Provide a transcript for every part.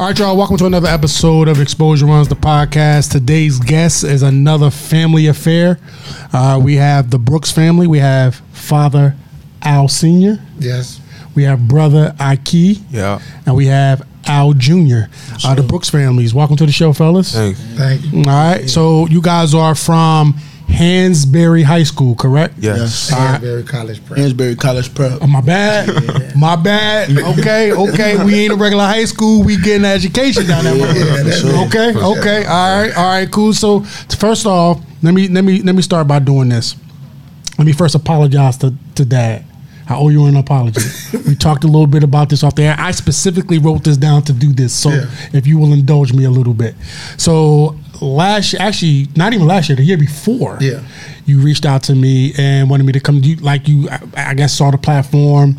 All right, y'all. Welcome to another episode of Xposure Runs the podcast. Today's guest is another family affair. Uh, we have the Brooks family. We have Father Al Senior. Yes. We have Brother Ikee. Yeah. And we have Al Junior. Uh, the Brooks families. Welcome to the show, fellas. Thanks. Thank you. All right. So you guys are from Hansberry High School, correct? Yes. Uh, Hansberry College Prep. Hansberry College Prep. Oh, my bad. My bad. Okay, okay. We ain't a regular high school. We getting education down there. Yeah, that's it. Okay, okay. All right, all right, cool. So first off, let me let me let me start by doing this. Let me first apologize to, to dad. I owe you an apology. we talked a little bit about this off there. I specifically wrote this down to do this. So Yeah. if you will indulge me a little bit. So last actually not even last year, the year before. Yeah. You reached out to me and wanted me to come do like you I, I guess saw the platform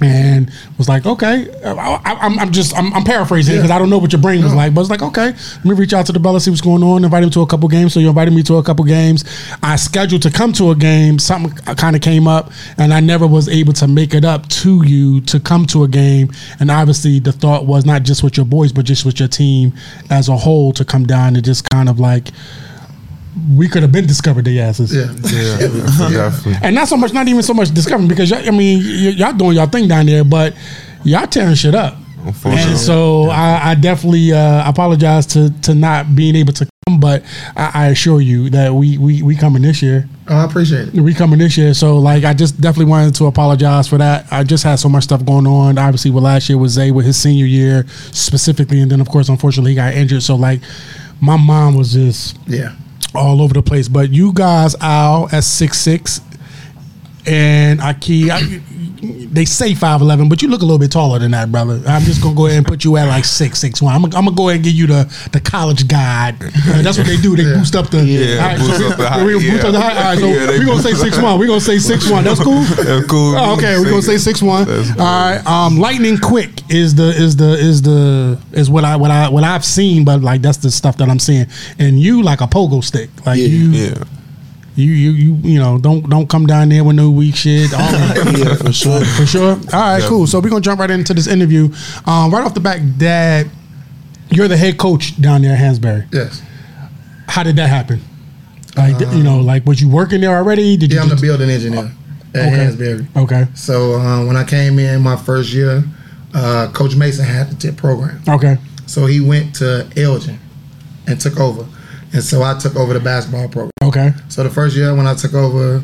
and was like, okay, I, am I'm just, I'm, I'm paraphrasing Yeah. because I don't know what your brain was like, but it's like, okay, let me reach out to the Bella, see what's going on, invite him to a couple games. So you invited me to a couple games. I scheduled to come to a game. Something kind of came up, and I never was able to make it up to you to come to a game. And obviously, the thought was not just with your boys, but just with your team as a whole to come down and just kind of like. We could have been discovered the asses. Yeah. Yeah. Definitely. And not so much, not even so much discovering because y'all, I mean, y- y'all doing y'all thing down there, but y'all tearing shit up. And so I, I definitely uh, apologize to to not being able to come, but I, I assure you that we we we coming this year. Oh, I appreciate it. We coming this year, so like I just definitely wanted to apologize for that. I just had so much stuff going on. Obviously, with last year was Zay with his senior year specifically, and then of course, unfortunately, he got injured. So like, my mom was just Yeah. All over the place. But you guys out at six six, and Ikee, I, they say five eleven, but you look a little bit taller than that, brother. I'm just gonna go ahead and put you at like six six one. I'm, gonna- I'm gonna go ahead and give you the the college guide. Uh, that's what they do. They Yeah. boost up the Yeah, all right, boost so up the we- height, we boost up the yeah. height. All right, so Yeah, we're gonna say six one. We're gonna say six one. That's cool. That's cool. Oh, okay, we're gonna say six one. That's All Um, lightning quick is the is the is the is what I what I what I've seen, but like that's the stuff that I'm seeing. And you like a pogo stick, like Yeah. you Yeah. You you you you know don't don't come down there with no weak shit. All that. yeah, for sure. For sure. All right, Yeah. cool. So we're gonna jump right into this interview. Um, right off the back, Dad, you're the head coach down there at Hansberry. Yes. How did that happen? Like you know, like was you working there already? Did Yeah, you? I'm the building engineer at Okay. Hansberry. okay. So uh, when I came in my first year, uh, Coach Mason had the tip program. Okay. So he went to Elgin and took over. And so I took over the basketball program. Okay. So the first year when I took over,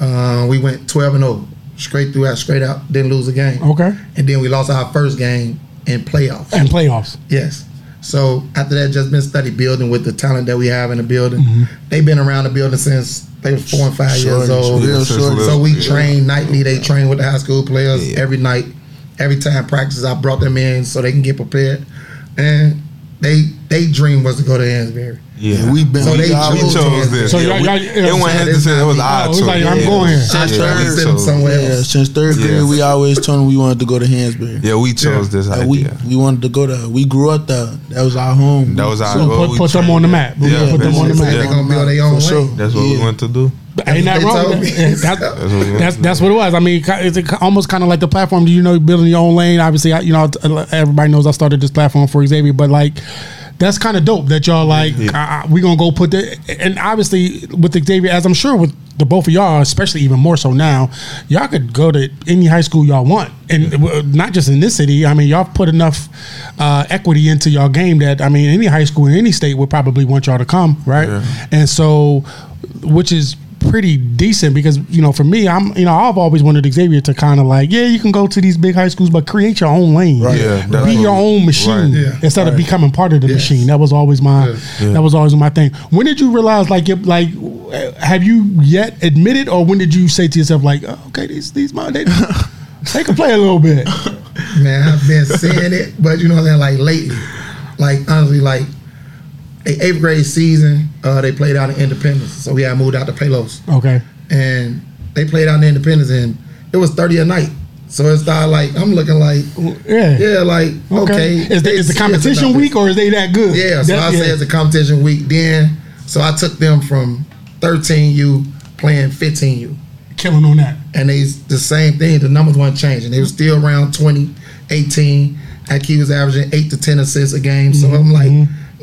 uh, we went 12 and 0, straight through out, straight out, didn't lose a game. Okay. And then we lost our first game in playoffs. And playoffs. Yes. So after that, just been study building with the talent that we have in the building. Mm-hmm. They've been around the building since they were four and five years old. real Since shorty. So we Yeah. train nightly. They train with the high school players Yeah. every night. Every time practice, I brought them in so they can get prepared. And they they dream was to go to Hansberry. Yeah. We've been. So we they got- we chose chose this. So yeah, y'all- we, y'all- it wasn't hesitant. It was our it was choice. like, I'm yeah. going here. I Since tried to third, send them somewhere yeah, else. since third grade, Yeah. we always told them we wanted to go to Hansberry. Yeah, we chose this Uh, we idea. we wanted to go there. We grew up there. That was our home. That was our So goal. put- put them on the map. We Yeah, put them on the map. They're gonna build their own way. That's what we Yeah. want to do. Ain't that They wrong? told. That- That's what that's to that's do. what it was. I mean, it's it almost kind of like the platform. Do you know, building your own lane. Obviously, I, you know, everybody knows I started this platform for Xavier, but like. That's kind of dope that y'all like. Uh, we gonna go put the and obviously with Xavier, as I'm sure with the both of y'all, especially even more so now, y'all could go to any high school y'all want, and uh, not just in this city. I mean, y'all put enough uh, equity into y'all game that I mean, any high school in any state would probably want y'all to come, right? And so, which is pretty decent because you know for me I'm you know I've always wanted Xavier to kind of like yeah you can go to these big high schools but create your own lane Right. Yeah, be that's your own machine right. Yeah. instead of becoming part of the Yes. machine that was always my Yeah. that was always my thing when did you realize like it, like have you yet admitted or when did you say to yourself like oh, okay these these my they, they can play a little bit Man, I've been saying it, but you know what I'm saying? Like lately, like honestly, like the eighth grade season, uh, they played out in Independence, so we had moved out to Palos, okay and they played out in Independence, and it was thirty a night. So it started like I'm looking like, yeah yeah, like okay. is the, they is the competition about week or is they that good Yeah, so I say it's a competition week. Then, so I took them from 13U playing 15U. killing on that. and they the same thing. The numbers weren't changing. They were still around 20, 18. Ikee was averaging eight to ten assists a game. So I'm like,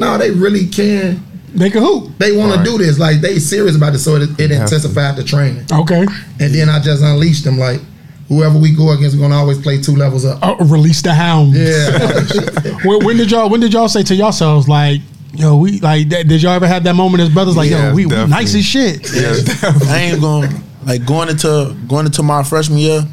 no, they really can. They can hoop. They want Right. to do this. Like they serious about it. So it, it have to. intensified the training. Okay. And then I just unleashed them. Like whoever we go against, we're gonna always play two levels up. Uh, release the hounds. Yeah, when, when did y'all when did y'all say to yourselves like yo we like that, did y'all ever have that moment as brothers like Yeah, yo we, we nice as shit Yeah, I ain't going like going into going into my freshman year.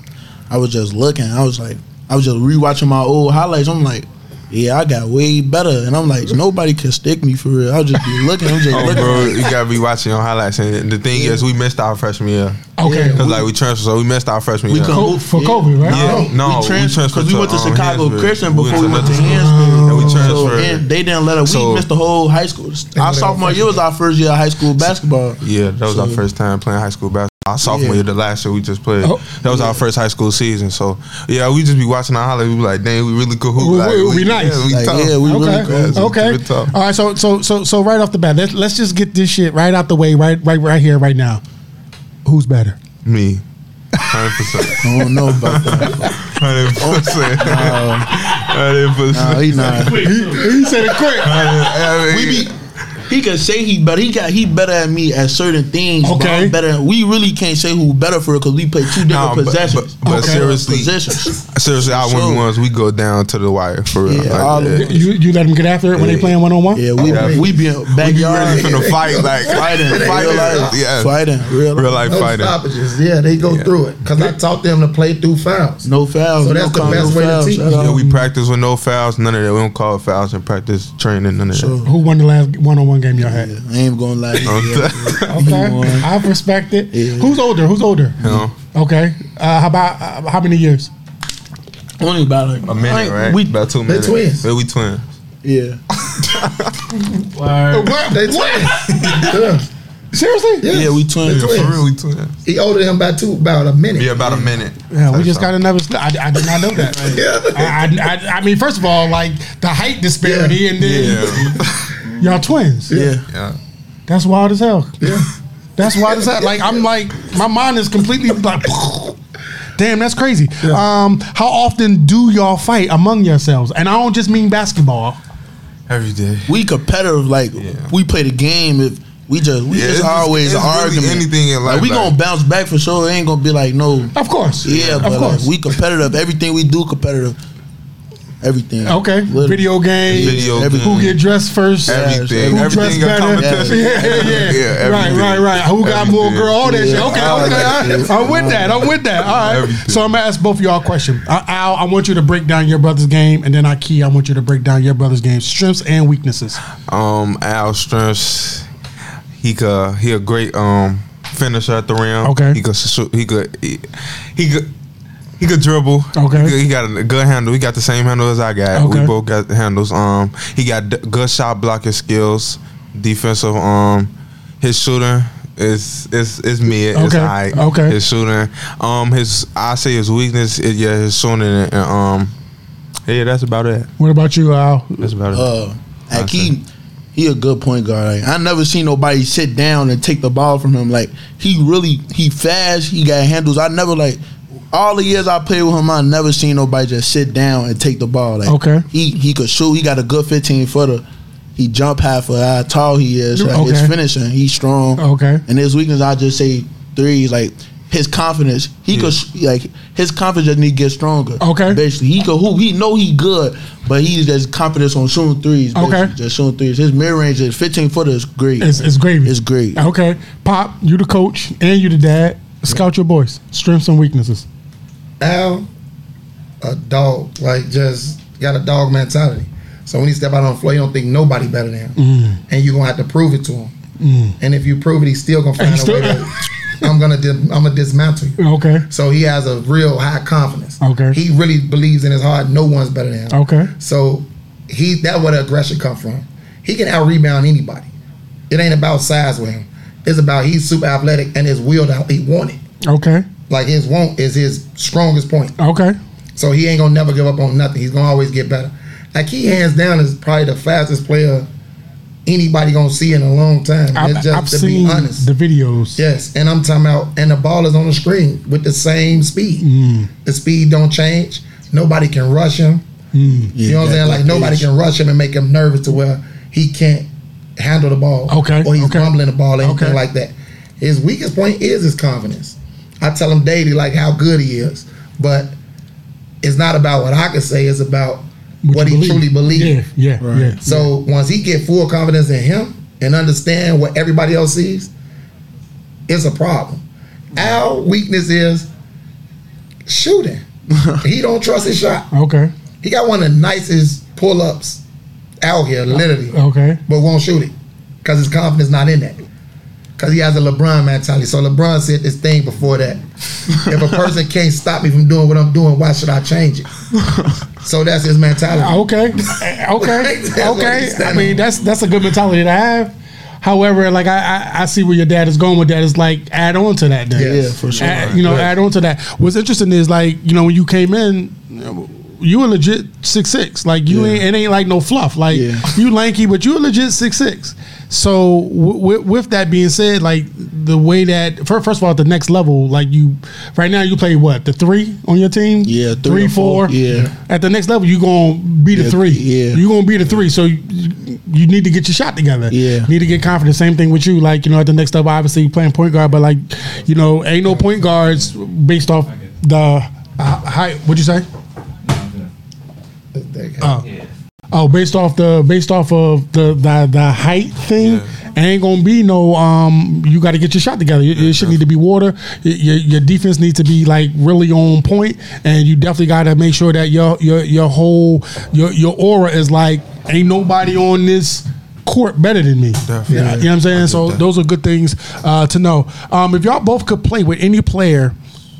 I was just looking. I was like, I was just rewatching my old highlights. I'm like, yeah, I got way better, and I'm like, nobody can stick me for real. I'll just be looking. I'm just Oh, looking. bro, you gotta be watching your highlights. And the thing is, we missed our freshman year okay because like we transferred, so we missed our freshman We year. couldn't- Co- for Yeah. COVID right Yeah, no, we trans- transferred we to, went to um, Chicago Hansburg. Christian before we went went to to- Hansberry. And we So, transferred. and they didn't let us. So- we missed the whole high school. Our sophomore year was our first year of high school basketball. Yeah, that was our first time playing high school basketball. Our sophomore Yeah. year, the last year we just played. Oh. that was our first high school season. So yeah, we just be watching our highlights. We be like, dang, we really could hoop. We- like, we- we nice. Yeah, we Like, tough. yeah, we really okay good. it's okay really tough. all right so so so so right off the bat let's let's just get this shit right out the way right right right here right now who's better Me, hundred percent, I don't know about that. hundred percent, oh. hundred Nah, percent. he not. he said it quick We be. He can say he better. He got he better at me at certain things. but Okay. I'm better. We really can't say who better for it because we play two different Nah, possessions. but- but Okay. seriously, positions. seriously, our So- one ones we go down to the wire for real. Yeah, Like, um, yeah. it. you you let them get after it when they Yeah. playing one on one Yeah, we Yeah. we be in We be backyard ready for the fight, like fighting, fighting, real fighting, life, yeah, fighting, real, real life. life no fighting. stoppages. Yeah, they go Yeah. through it because I taught them to play through fouls. No fouls. So that's no the best no way to teach. at. Yeah, we practice with no fouls, none of that. We don't call fouls in practice training, none of that. Who won the last one on one game y'all had Yeah, I ain't gonna lie. Yeah. okay. I respect it Yeah. who's older who's older You know, okay uh, how about uh, how many years Only about like a minute, right? We, About two minutes. They twins. Yeah, we twins. yeah. What? They twins. yeah. seriously Yeah. Yeah, we twins. Yeah, for real, we twins. He older him by two, about a minute. Yeah, about a minute. Yeah, we just all. got another. I, I did not know that. Yeah. I, I, I, I mean, first of all, like the height disparity, and then Yeah, y'all twins. Yeah. yeah. That's wild as hell. Yeah. That's wild as hell. Like I'm like my mind is completely like. Damn, that's crazy. Um, how often do y'all fight among yourselves? And I don't just mean basketball. Every day. We competitive. Like Yeah. we play the game. If we just we Yeah, just it's always it's an really argument. anything in Like, life, we like- gonna bounce back for sure. It ain't gonna be like no. Of course. Yeah, of but like, course. we competitive. Everything we do competitive. Everything. okay. Literally. Video games. Video Every- Who get dressed first? Everything. Who dressed Everything got better? competition. Yeah, yeah, yeah. right, everything. right, right. Who got more girl? All that shit. Yeah. Okay, okay. that I, shit. I'm with that. I'm with that. All right. Everything. So I'm gonna ask both of y'all a question. Uh, Al, I want you to break down your brother's game, and then Ikee, I want you to break down your brother's game, strengths and weaknesses. Um, Al Strengths, he could he a great um finisher at the rim. Okay. He could. He could he, he could. He could dribble. Okay. He, could- he got a good handle. He got the same handle as I got. Okay. We both got the handles. Um, he got d- good shot blocking skills. Defensive. Um, his shooting is is is mid. It's Okay. high. Okay. His shooting. Um, his I say his weakness. Is, yeah, his shooting and, and um, yeah, that's about it. What about you, Al? That's about it. Uh, like he, he a good point guard. Like, I never seen nobody sit down and take the ball from him. Like he really, he fast. He got handles. I never like all the years I played with him. I never seen nobody just sit down and take the ball. Like Okay. he he could shoot. He got a good fifteen footer. He jump half for how tall he is. Like Okay. His finishing, he's strong. Okay. And his weakness, I just say threes. Like his confidence, he could like his confidence just need to get stronger. Okay. basically he could hoop. He know he good, but he's just confidence on shooting threes. basically. Okay. just shooting threes. His mid range is fifteen footer is great. It's, it's gravy. It's great. Okay. Pop, you the coach and you the dad. Scout your boys. Strengths and weaknesses. Al, a dog, like just got a dog mentality. So when he step out on the floor, you don't think nobody better than him, Mm. and you're gonna have to prove it to him. And if you prove it, he's still gonna find a way to. I'm gonna di- I'm gonna dismantle you. Okay. So he has a real high confidence. Okay. He really believes in his heart no one's better than him. Okay. So he that where the aggression come from. He can out rebound anybody. It ain't about size with him. It's about he's super athletic and his will that he want it. Okay. Like his want is his strongest point. Okay. So he ain't gonna never give up on nothing. He's gonna always get better. Like he hands down is probably the fastest player anybody gonna see in a long time. I've, it's just I've to seen be honest. the videos. Yes, and I'm talking about, and the ball is on the screen with the same speed. Mm. The speed don't change. Nobody can rush him. you know what I'm saying? Like nobody can rush him and make him nervous to where he can't handle the ball. Okay, Or he's okay. fumbling the ball, anything Okay. like that. His weakest point is his confidence. I tell him daily like how good he is, but it's not about what I can say. It's about what, you he truly believes. Yeah, yeah, yeah. So once he get full confidence in him and understand what everybody else sees, it's a problem. Our weakness is shooting. he don't trust his shot. Okay, He got one of the nicest pull ups out here, literally, okay. but won't shoot it because his confidence not in that. Because he has a LeBron mentality. So LeBron said this thing before that. if a person can't stop me from doing what I'm doing, why should I change it? So that's his mentality. Ah, okay, eh, okay, okay. I mean, that's that's a good mentality to have. However, like I, I, I see where your dad is going with that. It's like add on to that. Then. Yes. Yeah, for eh, sure. Add- you know, Right. add on to that. What's interesting is like you know when you came in, you were legit six six. Like you Yeah. ain't it ain't like no fluff. Like Yeah. you lanky, but you a legit six six. So w- w- with that being said, like the way that fir- first of all, at the next level, like you right now you play what the three on your team? Yeah, three three, four. four. Yeah. At the next level, you gonna be the Yeah, three. yeah. you gonna be the three. So you, you need to get your shot together. Yeah. need to get confident. Same thing with you. Like you know, at the next level, obviously you playing point guard, but like you know, ain't no point guards based off the uh, height. What'd you say? Oh. Oh, based off the based off of the the, the height thing, ain't gonna be no. Um, you got to get your shot together. It, it should need to be water. Your, your defense needs to be like really on point, and you definitely got to make sure that your your your whole your your aura is like ain't nobody on this court better than me. Definitely. Yeah, you know what I'm saying. So that. those are good things uh, to know. Um, if y'all both could play with any player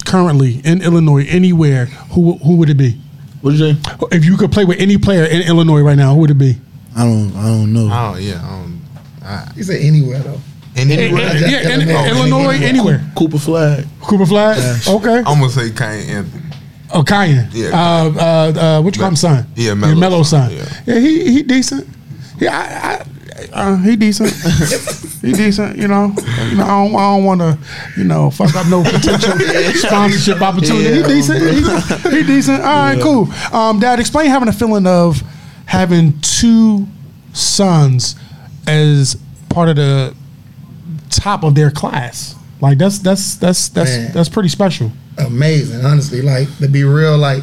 currently in Illinois anywhere, who who would it be? What you say? If you could play with any player in Illinois right now, who would it be? I don't. I don't know. Oh yeah. Um, I, He said anywhere though. anywhere. Anywhere. Yeah, in, Illinois. Illinois, anywhere. Cooper Flagg. Cooper Flagg. Okay. I'm gonna say Kiyan Anthony. Oh, Kiyan. Yeah. Uh, uh, uh, what you call him, son? Yeah, Melo's Melo's son. son, yeah. Yeah, he he decent. Yeah, I, I, uh, he decent. he decent. You know. You know, I don't, I don't want to, you know, fuck up no potential sponsorship opportunity. He Yeah. decent. He, he decent. All right, cool. Um, Dad, explain having a feeling of having two sons as part of the top of their class. Like that's that's that's that's Man. that's pretty special. amazing, honestly. Like to be real, like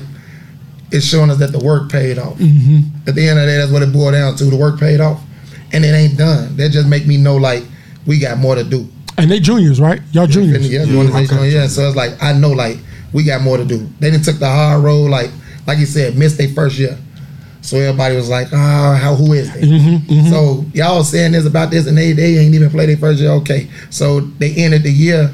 it's showing us that the work paid off. Mm-hmm. At the end of the day, that's what it boiled down to. The work paid off, and it ain't done. That just make me know like we got more to do. And they juniors, right? Y'all juniors. Yeah, you wanna say, yeah. So it's like I know like we got more to do. They didn't took the hard road, like like you said, missed their first year. So everybody was like, ah, how who is they? Mm-hmm, So y'all saying this about this, and they they ain't even played their first year. Okay, so they ended the year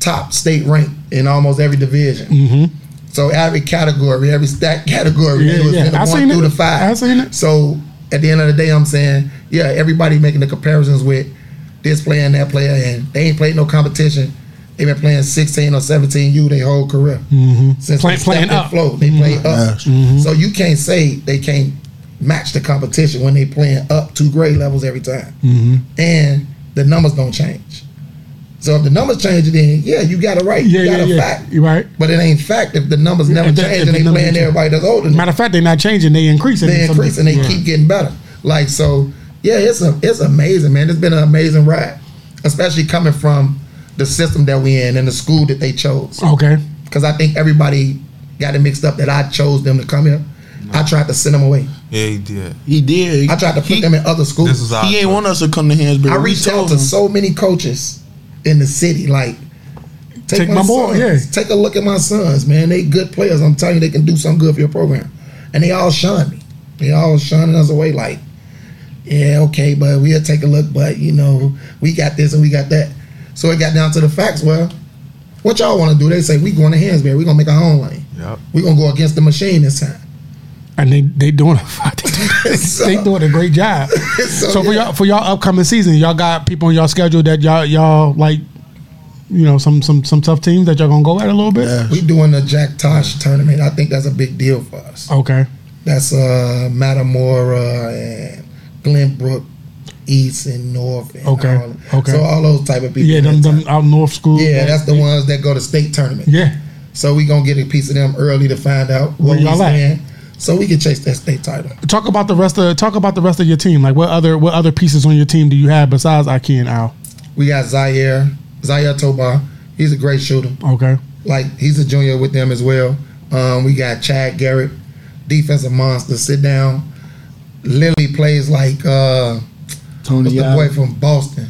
top state ranked in almost every division. So every category, every stat category, Mm-hmm. Yeah, they was yeah. in the I one through it. the five. I seen it. So at the end of the day, I'm saying, yeah, everybody making the comparisons with this player and that player, and they ain't played no competition. They've been playing 16 or 17 U their whole career mm-hmm. since Play- they stepped playing up. flow. They play mm-hmm. up. Yes. Mm-hmm. So you can't say they can't match the competition when they playing up two grade levels every time, and the numbers don't change. So if the numbers change, then yeah, you got it right. Yeah, you got yeah, a yeah. fact. You right. But it ain't fact if the numbers never if change if and they numbers playing change. everybody that's older. Matter of fact, they're not changing; they increasing. they in increase and they yeah. keep getting better. Like so, yeah, it's a it's amazing, man. It's been an amazing ride, especially coming from the system that we in and the school that they chose. Okay. Because I think everybody got it mixed up that I chose them to come here. I tried to send them away. Yeah, he did. He did. I tried to put he, them in other schools. This is He ain't choice. want us to come to Hansberry. I We reached out to so many coaches in the city, like take, Take my, my boy, sons, yeah. take a look at my sons, man. They good players. I'm telling you, they can do something good for your program. And they all shunned me. They all shunning us away, like, yeah, okay, but we'll take a look. But you know, we got this and we got that. So it got down to the facts. Well, what y'all want to do? They say we going to Hansberry. We gonna make our own lane. Yep. We gonna go against the machine this time. And they they doing a they, So- they doing a great job. So, So for yeah. y'all for y'all upcoming season, y'all got people on y'all schedule that y'all y'all like, you know, some some some tough teams that y'all gonna go at a little bit. Yeah. we doing the Jack Tosh tournament. I think that's a big deal for us. Okay. That's uh Metamora and Glenbrook. East and North. And Okay, all- okay. So all those type of people. Yeah, them, them out north school. yeah, that's the ones that go to state tournament. Yeah. So we gonna get a piece of them early to find out what we y'all at? Stand, so we can chase that state title. Talk about the rest of talk about the rest of your team. Like what other what other pieces on your team do you have besides Ikee and Al? We got Zaire, Zaire Toba. He's a great shooter. Okay. Like he's a junior with them as well. Um, we got Chad Garrett, defensive monster. Sit down. Lily plays like uh, Tony the boy from Boston,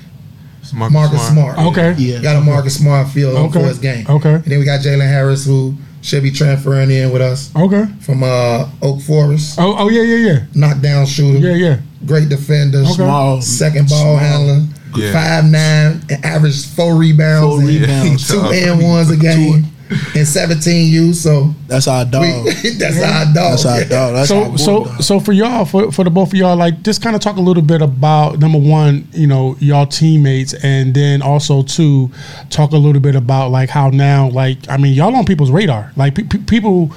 Marcus, Marcus Smart. Okay. Yeah. Got a Marcus Smart field Okay. for his game. Okay. And then we got Jalen Harris who should be transferring in with us Okay. from uh, Oak Forest. Oh oh yeah yeah yeah Knockdown shooter. yeah yeah. Great defender. Okay. Small. Second ball Small. handler. Yeah. Five nine, and averaged four rebounds, Four and rebounds. two and ones a game, and seventeen U. So That's our dog. we, that's our dog. That's our dog. That's so our so bulldog. so for y'all for, for the both of y'all like just kind of talk a little bit about number one you know y'all teammates and then also two talk a little bit about like how now like i mean y'all on people's radar like pe- pe- people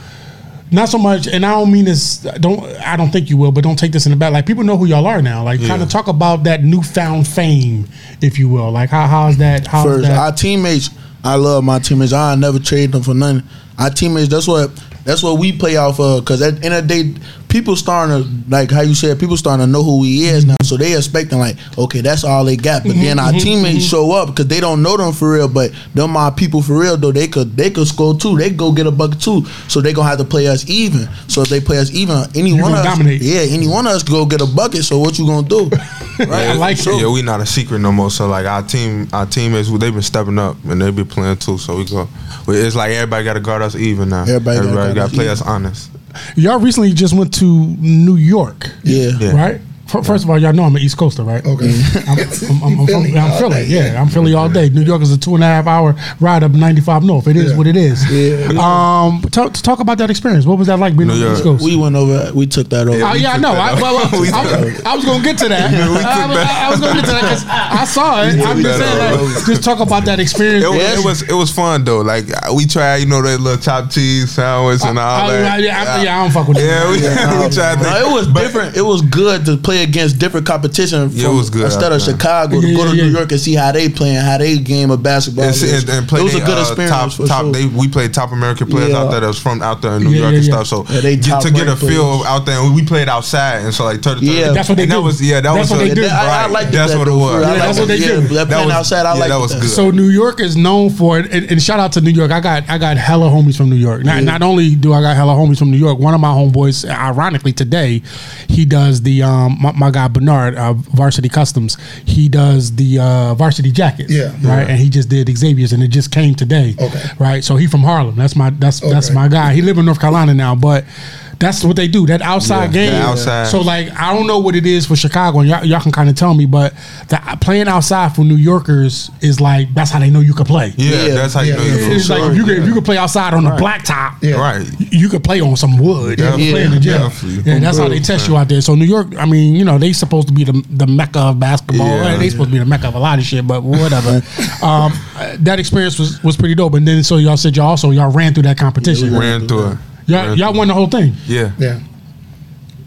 not so much and i don't mean this don't i don't think you will but don't take this in the back like people know who y'all are now like kind of talk about that newfound fame if you will like how how's that how's First, that our teammates, I love my teammates. I never trade them for nothing. Our teammates, that's what that's what we play off of. Cause at the end of the day, people starting to like how you said, people starting to know who he is now. So they expecting like, okay, that's all they got. But then our mm-hmm. teammates mm-hmm. show up because they don't know them for real. But them my people for real though. They could they could score too. They could go get a bucket too. So they gonna have to play us even. So if they play us even, any You one gonna of us, dominate. yeah, any one of us go get a bucket. So what you gonna do? Right, I like so, Yeah, we not a secret no more. So like our team, our teammates, they've been stepping up and they been playing too. So we go. It's like everybody got to guard us even now. Everybody gotta everybody guard got to play even. us honest. Y'all recently just went to new york Yeah. Yeah. right F- First of all, y'all know I'm an East Coaster, right? Okay. I'm, I'm, I'm, I'm, Philly from, I'm Philly, day, yeah. yeah. I'm Philly all day. New York is a two and a half hour ride up 95 North. It is Yeah. what it is. Yeah. Um, talk, talk about that experience. What was that like being New on the East Coast? We went over. We took that over. Oh, we yeah, I know. that I, well, well, We I, took was, I was going to get to that. we took I, that. I was going to get to that because I saw it. I'm just saying, out. like, just talk about that experience. It was, Yes. it was it was fun though. Like we tried, you know, that little chopped cheese sandwich and all I, that. I, I, yeah, I don't fuck with that. Yeah, we, tried. No, that. it was different. It was good to play against different competition. From, Yeah, it was good Instead of there. Chicago, to go to yeah, New yeah. York and see how they playing, how they game of basketball. And, and, and play it was they, a good uh, experience. top, for top, sure. they, we played top American players Yeah. out there that was from out there in New Yeah, York yeah, and yeah. stuff. So Yeah, they get, to get a ranked feel players. out there, and we played outside, and so like turn to turn. Yeah. That's what they and do. That was yeah, that That's was what a- they do. I, I Right. like That's that what it was. for real. I Yeah, like that's what they yeah, do. That That playing was- outside, I yeah, like that was good. So New York is known for it, and, and shout out to New York. I got I got hella homies from New York. Not, not only do I got hella homies from New York, one of my homeboys, ironically today, he does the um my, my guy Bernard, uh, Varsity Customs. He does the uh, varsity jackets. Yeah. right. And he just did Xavier's, and it just came today. Okay. right. So he from Harlem. That's my that's that's my guy. He live in North Carolina now, but. That's what they do. That outside Yeah, game. the outside. So like, I don't know what it is for Chicago, and y'all, y'all can kind of tell me. But the, playing outside for New Yorkers is like that's how they know you can play. Yeah, Yeah. that's how you Yeah, know yeah, you're It's from like if you could if you could play outside on the blacktop, Yeah. Right. you could play on some wood. You could Yeah. play in the gym. Definitely. Yeah, that's how they test you out there. So New York, I mean, you know, they supposed to be the the mecca of basketball. Yeah. they supposed to be the mecca of a lot of shit, but whatever. um, that experience was was pretty dope. And then so y'all said y'all also y'all ran through that competition. Ran through it. Y'all y'all won the whole thing. Yeah. Yeah.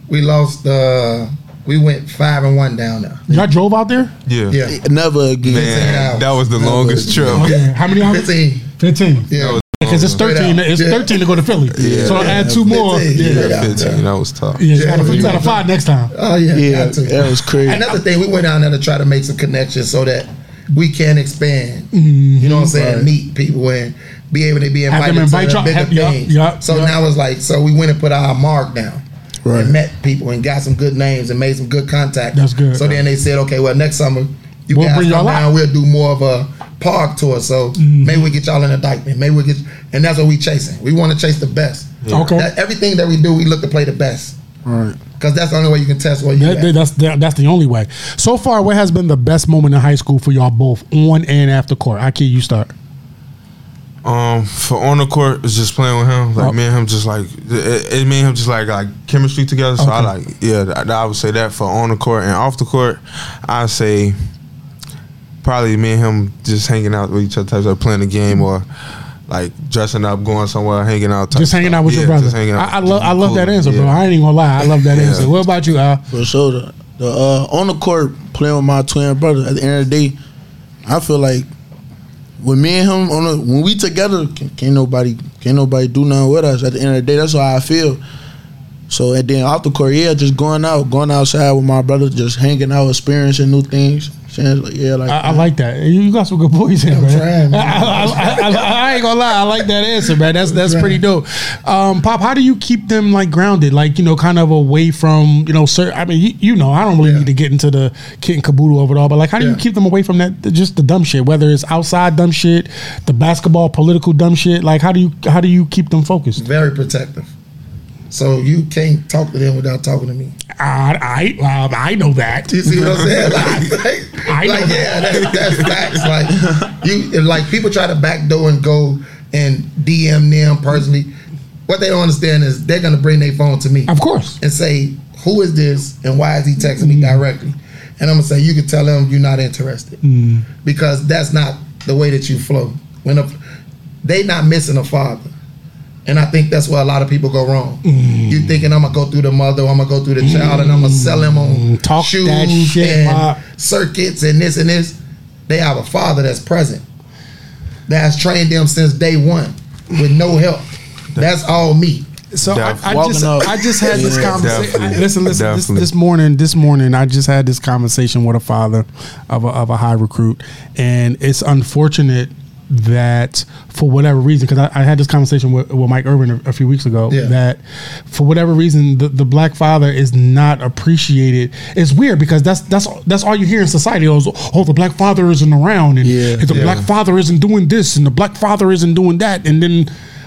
We lost. uh We went five and one down there. Y'all drove out there. Yeah. Yeah. Never again. Man, that was the That longest was- trip. Okay, how many hours? Fifteen. Fifteen. Yeah. Because it's thirteen. It's Yeah. thirteen to go to Philly. Yeah. So I add two more. 15, Yeah, yeah. yeah. 15, that was tough. you gotta, Yeah. you gotta fly next time. Oh yeah. Yeah, got to. that was crazy. Another thing, we went down there to try to make some connections so that we can expand. Mm-hmm. You know what I'm saying? Right. Meet people and be able to be Have them invited invite to y'all- bigger have- yeah, things. yeah, so yeah. now it's like, so we went and put our mark down. Right. And met people and got some good names and made some good contact. That's good. So then they said, okay, well next summer you We'll guys bring come y'all out. down. We'll do more of a park tour. So Mm-hmm. maybe we get y'all in a Dyckman. Maybe we get, and that's what we chasing. We want to chase the best. Okay. That, everything that we do, we look to play the best Right. because that's the only way you can test what you That, that- that's that, that's the only way. So far, what has been the best moment in high school for y'all both, on and after court? I kid you start. Um, for on the court, it's just playing with him. Like Oh. me and him, just like it, it me and him, just like like chemistry together. So I like yeah, th- I would say that for on the court and off the court, I say probably me and him just hanging out with each other, types of playing the game or like dressing up, going somewhere, hanging out. Just hanging out with your brother. just hanging out. I, I love I love that Cool. answer, bro. I ain't even gonna lie. I love that Yeah. answer. What about you, Al? For sure. the uh, on the court playing with my twin brother. At the end of the day, I feel like with me and him on the, when we together, can, can't nobody can't nobody do nothing with us. At the end of the day, that's how I feel. So and then off the court, yeah, just going out, going outside with my brother, just hanging out, experiencing new things. Like, yeah, like I, I like that. You got some good points here, I'm man. trying, man. I, I- I- ain't gonna lie. I like that answer, man. That's that's pretty dope. Um, Pop, how do you keep them like grounded, like you know, kind of away from you know, sir? I mean, you, you know, I don't really Yeah. need to get into the kit and caboodle of it all, but like, how do you keep them away from that, just the dumb shit, whether it's outside dumb shit, the basketball, political dumb shit? Like, how do you how do you keep them focused? Very protective. So you can't talk to them without talking to me. I I, um, I know that. You see what I'm saying? Like, I know. like, yeah, that, that's facts. Like you, like people try to backdoor and go and DM them personally. What they don't understand is they're gonna bring their phone to me Of course. and say, "Who is this? And why is he texting me directly?" And I'm gonna say, "You can tell them you're not interested because that's not the way that you flow. When a, they not missing a father." And I think that's where a lot of people go wrong. You mm. thinking I'm gonna go through the mother, I'm gonna go through the mm. child, and I'm gonna sell them on mm, Talk shoes that shit, and Bob. circuits and this and this. They have a father that's present, that has trained them since day one with no help. That's all me. So I, I just up. I just had this Yeah, conversation. definitely. Listen, listen. This, this morning, this morning, I just had this conversation with a father of a, of a high recruit, and it's unfortunate that for whatever reason, because I, I had this conversation with, with Mike Irvin a, a few weeks ago, Yeah. that for whatever reason, the, the black father is not appreciated. It's weird because that's that's that's all you hear in society. Oh, oh the black father isn't around, and Yeah. the Yeah. black father isn't doing this, and the black father isn't doing that, and then.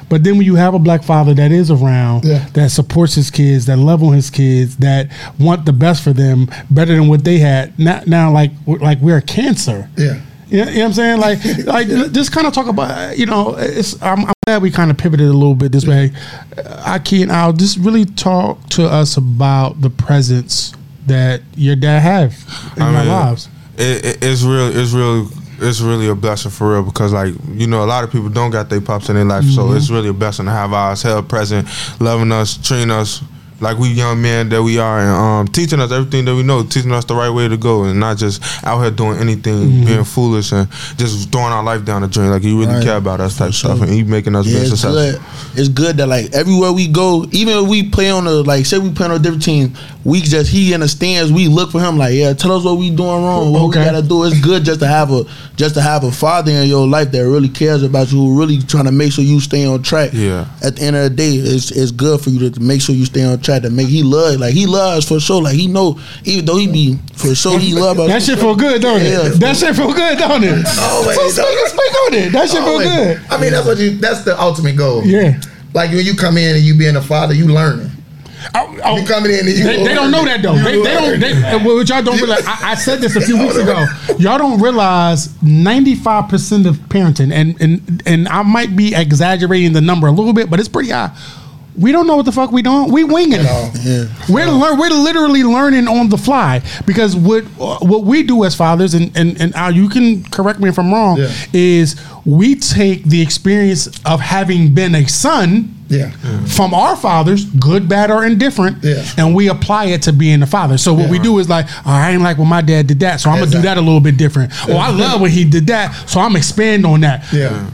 But then when you have a black father that is around, Yeah. that supports his kids, that love on his kids, that want the best for them, better than what they had. Now, now like like we're a cancer. Yeah. You know, you know what I'm saying? Like, like just kind of talk about, you know, it's, I'm, I'm glad we kind of pivoted a little bit this way. Uh, Ikee and I'll just really talk to us about the presence that your dad have in I our lives. It, it, it's real. It's real. It's really a blessing for real because, like, you know, a lot of people don't got their pops in their life, so Mm-hmm. it's really a blessing to have ours held present, loving us, treating us like we young men that we are, and um, teaching us everything that we know, teaching us the right way to go, and not just out here doing anything, Mm-hmm. being foolish and just throwing our life down the drain. Like he really Right. care about us type sure. stuff, and he making us Yeah, be it's successful. good. It's good that like everywhere we go, even if we play on the like say we play on a different team, we just he in the stands, we look for him like, yeah, tell us what we doing wrong, what Okay. we gotta do. It's good just to have a just to have a father in your life that really cares about you, who really trying to make sure you stay on track. Yeah. At the end of the day, it's it's good for you to make sure you stay on track. To make he love like he loves for sure. Like he know even though he be for sure he love us. That shit feel good, don't it? Yeah. That shit feel good, don't it? Always. So speak, speak on it. That shit feel good. I mean, that's what you. That's the ultimate goal. Yeah. Like when you come in and you being a father, you learning. Oh, oh, You coming in and you. They, they don't know that though. They, they don't. They, learning. what y'all don't realize. I, I said this a few weeks ago. Y'all don't realize ninety five percent of parenting, and and and I might be exaggerating the number a little bit, but it's pretty high. We don't know what the fuck we doing. We winging it. Yeah. We're learn, We're literally learning on the fly because what what we do as fathers, and and and Al, you can correct me if I'm wrong, Yeah. is we take the experience of having been a son Yeah. from our fathers, good, bad, or indifferent, Yeah. and we apply it to being a father. So what we do is like, oh, I ain't like when my dad did that, so I'm gonna do that a little bit different. Oh, I love when he did that, so I'm expand on that. Yeah.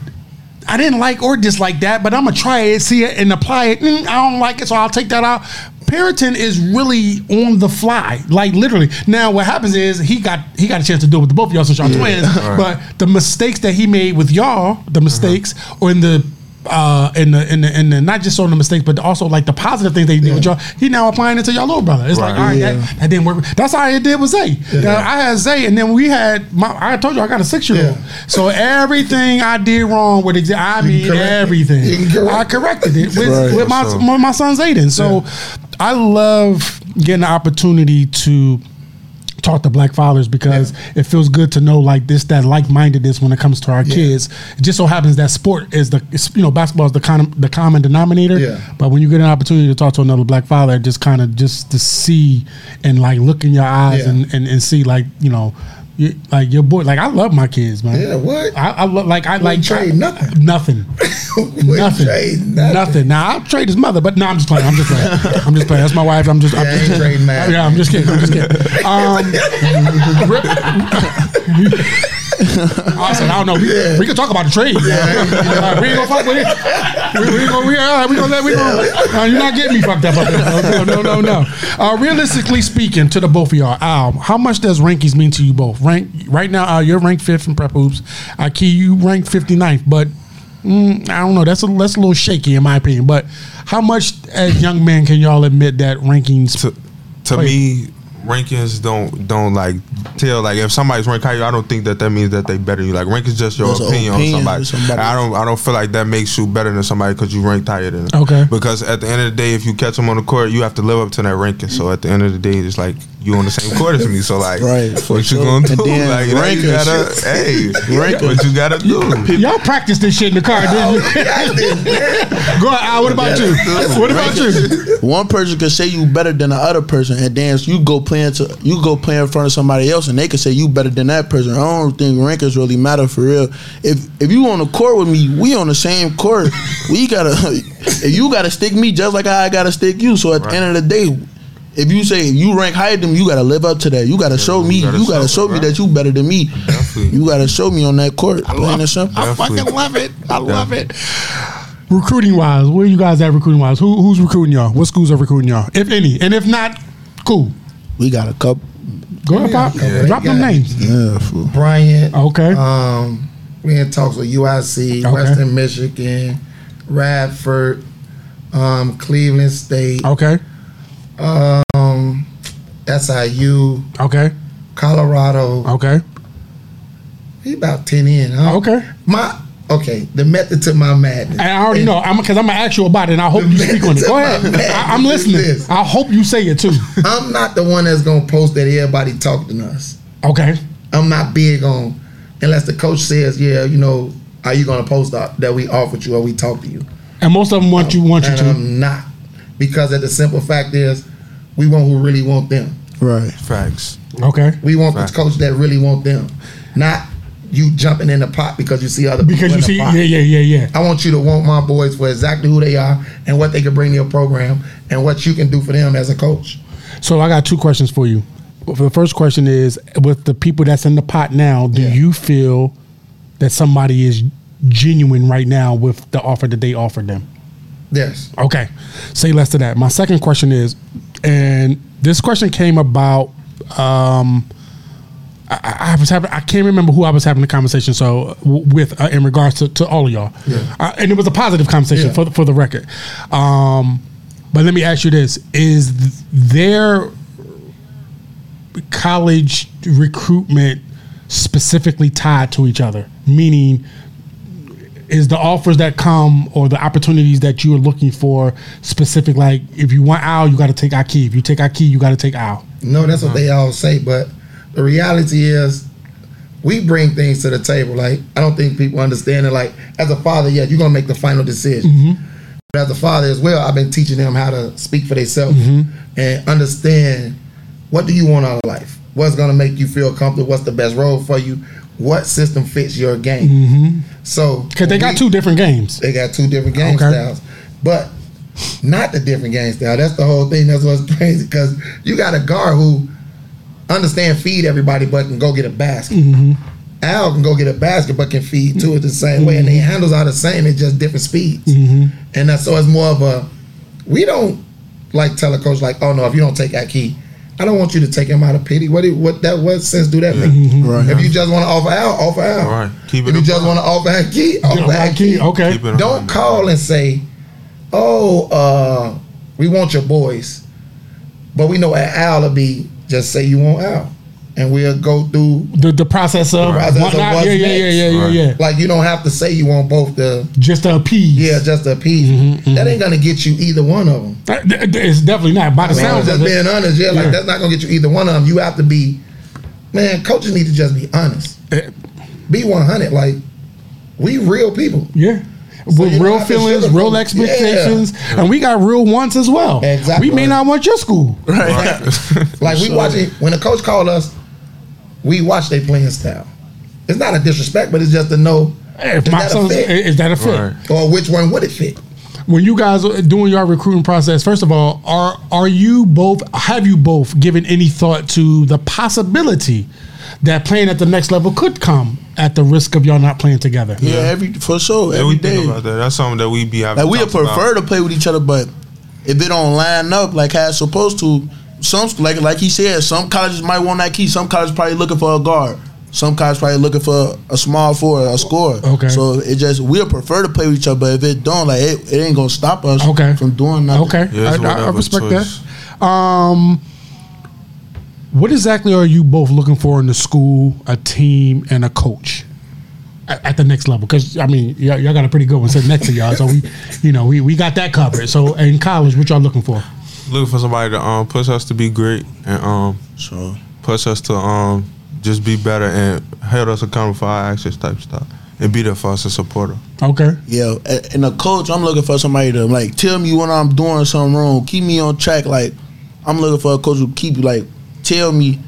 I didn't like or dislike that, but I'm gonna try it, see it, and apply it. Mm, I don't like it, so I'll take that out. Parenting is really on the fly, like literally. Now, what happens is he got he got a chance to do it with the both of y'all since y'all twins, but the mistakes that he made with y'all, the mistakes, or in the uh in the in the in the not just on the mistakes, but also like the positive things they did with y'all. He now applying it to your little brother. It's like, all right, Yeah. that, that didn't work. That's how it did with Zay. Now, I had Zay, and then we had my. I told you I got a six year old. So everything I did wrong with exa- I mean correct everything. You correct I corrected it with, Right. with my So- with my son Zayden. So I love getting the opportunity to talk to black fathers because it feels good to know like this that like mindedness when it comes to our kids. It just so happens that sport is the you know basketball is the common the common denominator. Yeah. But when you get an opportunity to talk to another black father, just kind of just to see and like look in your eyes Yeah. and, and and see like you know You, like your boy, like I love my kids, man. Yeah, what? I, I lo- like I like trade I- nothing. nothing, nothing, trade nothing. nothing. Now I'll trade his mother, but no, I'm just playing. I'm just playing. I'm just playing. That's my wife. I'm just. I'm Yeah, I just trading that. Yeah, I'm just kidding. I'm just kidding. Um, I said, I don't know. We, we can talk about the trade. Uh, we ain't gonna fuck with it. We, we ain't gonna. We, all right, we gonna let. We gonna. Uh, you're not getting me fucked up. up. No, no, no, no. Uh, realistically speaking, to the both of y'all, Al, how much does rankings mean to you both? Rank right now. Al, you're ranked fifth in prep hoops. Ikee, you ranked 59th, but. Mm, I don't know. That's a that's a little shaky in my opinion. But how much, as young men, can y'all admit that rankings? to to Wait. me, rankings don't don't like tell like if somebody's ranked higher, I don't think that that means that they better than you. Like rankings just your That's opinion, opinion on somebody. somebody. I don't I don't feel like that makes you better than somebody because you ranked higher than them. Okay. Because at the end of the day, if you catch them on the court, you have to live up to that ranking. So at the end of the day, it's like you on the same court as me. So like, Right, for what you sure. gonna do? And then like, now you rankings. gotta, hey, Rankings. what you gotta do? Y'all practice this shit in the car, didn't you? I did, man. Go ahead, Al. What about you? What about you? One person could say you better than the other person, and then you go play into you go play in front of somebody else, and they could say you better than that person. I don't think rankings really matter for real. If if you on the court with me, we on the same court. we gotta if you gotta stick me just like I gotta stick you. So at the end of the day. If you say you rank higher than me, you gotta live up to that. You gotta show you me. gotta You gotta show show it, me right? that you better than me. Definitely. You gotta show me on that court. Plain and simple. I fucking love it. I love it. Recruiting wise, where you guys at recruiting wise? Who, who's recruiting y'all? What schools are recruiting y'all? If any, and if not, cool. We got a couple. Go ahead, pop. Yeah. Drop them names. Yeah, fool. Bryant. Okay. Um, we in talks with UIC, Okay. Western Michigan, Radford, um, Cleveland State, Okay. um, SIU, Okay. Colorado. Okay. He about ten in. Huh? Okay. My okay. The method to my madness. And I already know. I'm because I'm gonna ask you about it, and I hope you speak on it. Go ahead. I, I'm listening. This. I hope you say it too. I'm not the one that's gonna post that everybody talking to us. Okay. I'm not big on unless the coach says, yeah, you know, are you gonna post that that we offered you or we talked to you? And most of them want you want you and to. I'm not because of the simple fact is we want who really want them. Right. Facts. Okay. We want Right. the coach that really want them, not you jumping in the pot because you see other Because people you in see, the pot. yeah, yeah, yeah, yeah. I want you to want my boys for exactly who they are and what they can bring to your program and what you can do for them as a coach. So I got two questions for you. The first question is with the people that's in the pot now, do Yeah. you feel that somebody is genuine right now with the offer that they offered them? Yes. Okay. Say less to that. My second question is, and this question came about. Um, I, I- was having. I can't remember who I was having the conversation so with uh, in regards to, to all of y'all, Yeah. uh, and it was a positive conversation Yeah. for the, for the record. Um, but let me ask you this: Is th- there college recruitment specifically tied to each other? Meaning, is the offers that come or the opportunities that you are looking for specific? Like, if you want Al, you got to take Ikee. If you take Ikee, you got to take Al. No, that's what they all say, but the reality is we bring things to the table. Like I don't think people understand it. Like as a father, yeah, you're gonna make the final decision. Mm-hmm. But as a father as well, I've been teaching them how to speak for themselves mm-hmm. and understand what do you want out of life. What's gonna make you feel comfortable? What's the best role for you? What system fits your game? Mm-hmm. So Because they got we- two different games. they got two different game Okay. styles, but not the different game style. That's the whole thing. That's what's crazy because you got a guard who understand feed everybody, but can go get a basket. Mm-hmm. Al can go get a basket, but can feed two at the same way, and Mm-hmm. the handles are the same. It's just different speeds, and that's so it's more of a. We don't like tell a coach like, oh no, if you don't take that key, I don't want you to take him out of pity. What do- what that what sense do that make? Mm-hmm. Right. If you just want to offer Al, offer Al. All right. Keep it If you just want to offer that key, offer that Ikee, key. okay. Keep it a Don't call and say, "Oh, uh, we want your boys," but we know Al will be just say you want out. and we'll go through. The, the process of, Process one- of yeah, yeah, yeah, yeah, yeah, Right. yeah. Like you don't have to say you want both the Just to appease. yeah, just to appease. Mm-hmm, That ain't gonna get you either one of them. It's definitely not. By the I mean, sounds just of it. being honest, yeah, like that's not gonna get you either one of them. You have to be, man. Coaches need to just be honest, Eh, be one hundred. Like we real people. Yeah. So With you real feelings, real it. expectations, and we got real wants as well. Exactly. We may not want your school. right Like we watch it when the coach called us, we watch their playing style. It's not a disrespect, but it's just to know If is my that a son's, fit? is that a fit? Right. or which one would it fit. When you guys are doing your recruiting process, first of all, are are you both have you both given any thought to the possibility that playing at the next level could come at the risk of y'all not playing together? Yeah, every for sure. Yeah, every we day. think about that. That's something that we be having. Like we talks prefer about. to play with each other, but if it don't line up like how it's supposed to, some like like he said, some colleges might want that key. Some colleges probably looking for a guard. Some colleges probably looking for a small four, a score. Okay. So it just we'll prefer to play with each other, but if it don't, like it, it ain't gonna stop us Okay. from doing nothing. Okay, Yeah, I, I- I respect choice. that. Um, what exactly are you both looking for in the school, a team, and a coach at, at the next level? Because I mean, y'all, y'all got a pretty good one sitting next to y'all, so we, you know, we, we got that covered. So in college, what y'all looking for? looking for somebody to um push us to be great and um So push us to um just be better and hold us accountable for our actions type stuff and be there for us and support us. Okay, Yeah, and a coach, I'm looking for somebody to like tell me when I'm doing something wrong, keep me on track. Like I'm looking for a coach who keep like tell me,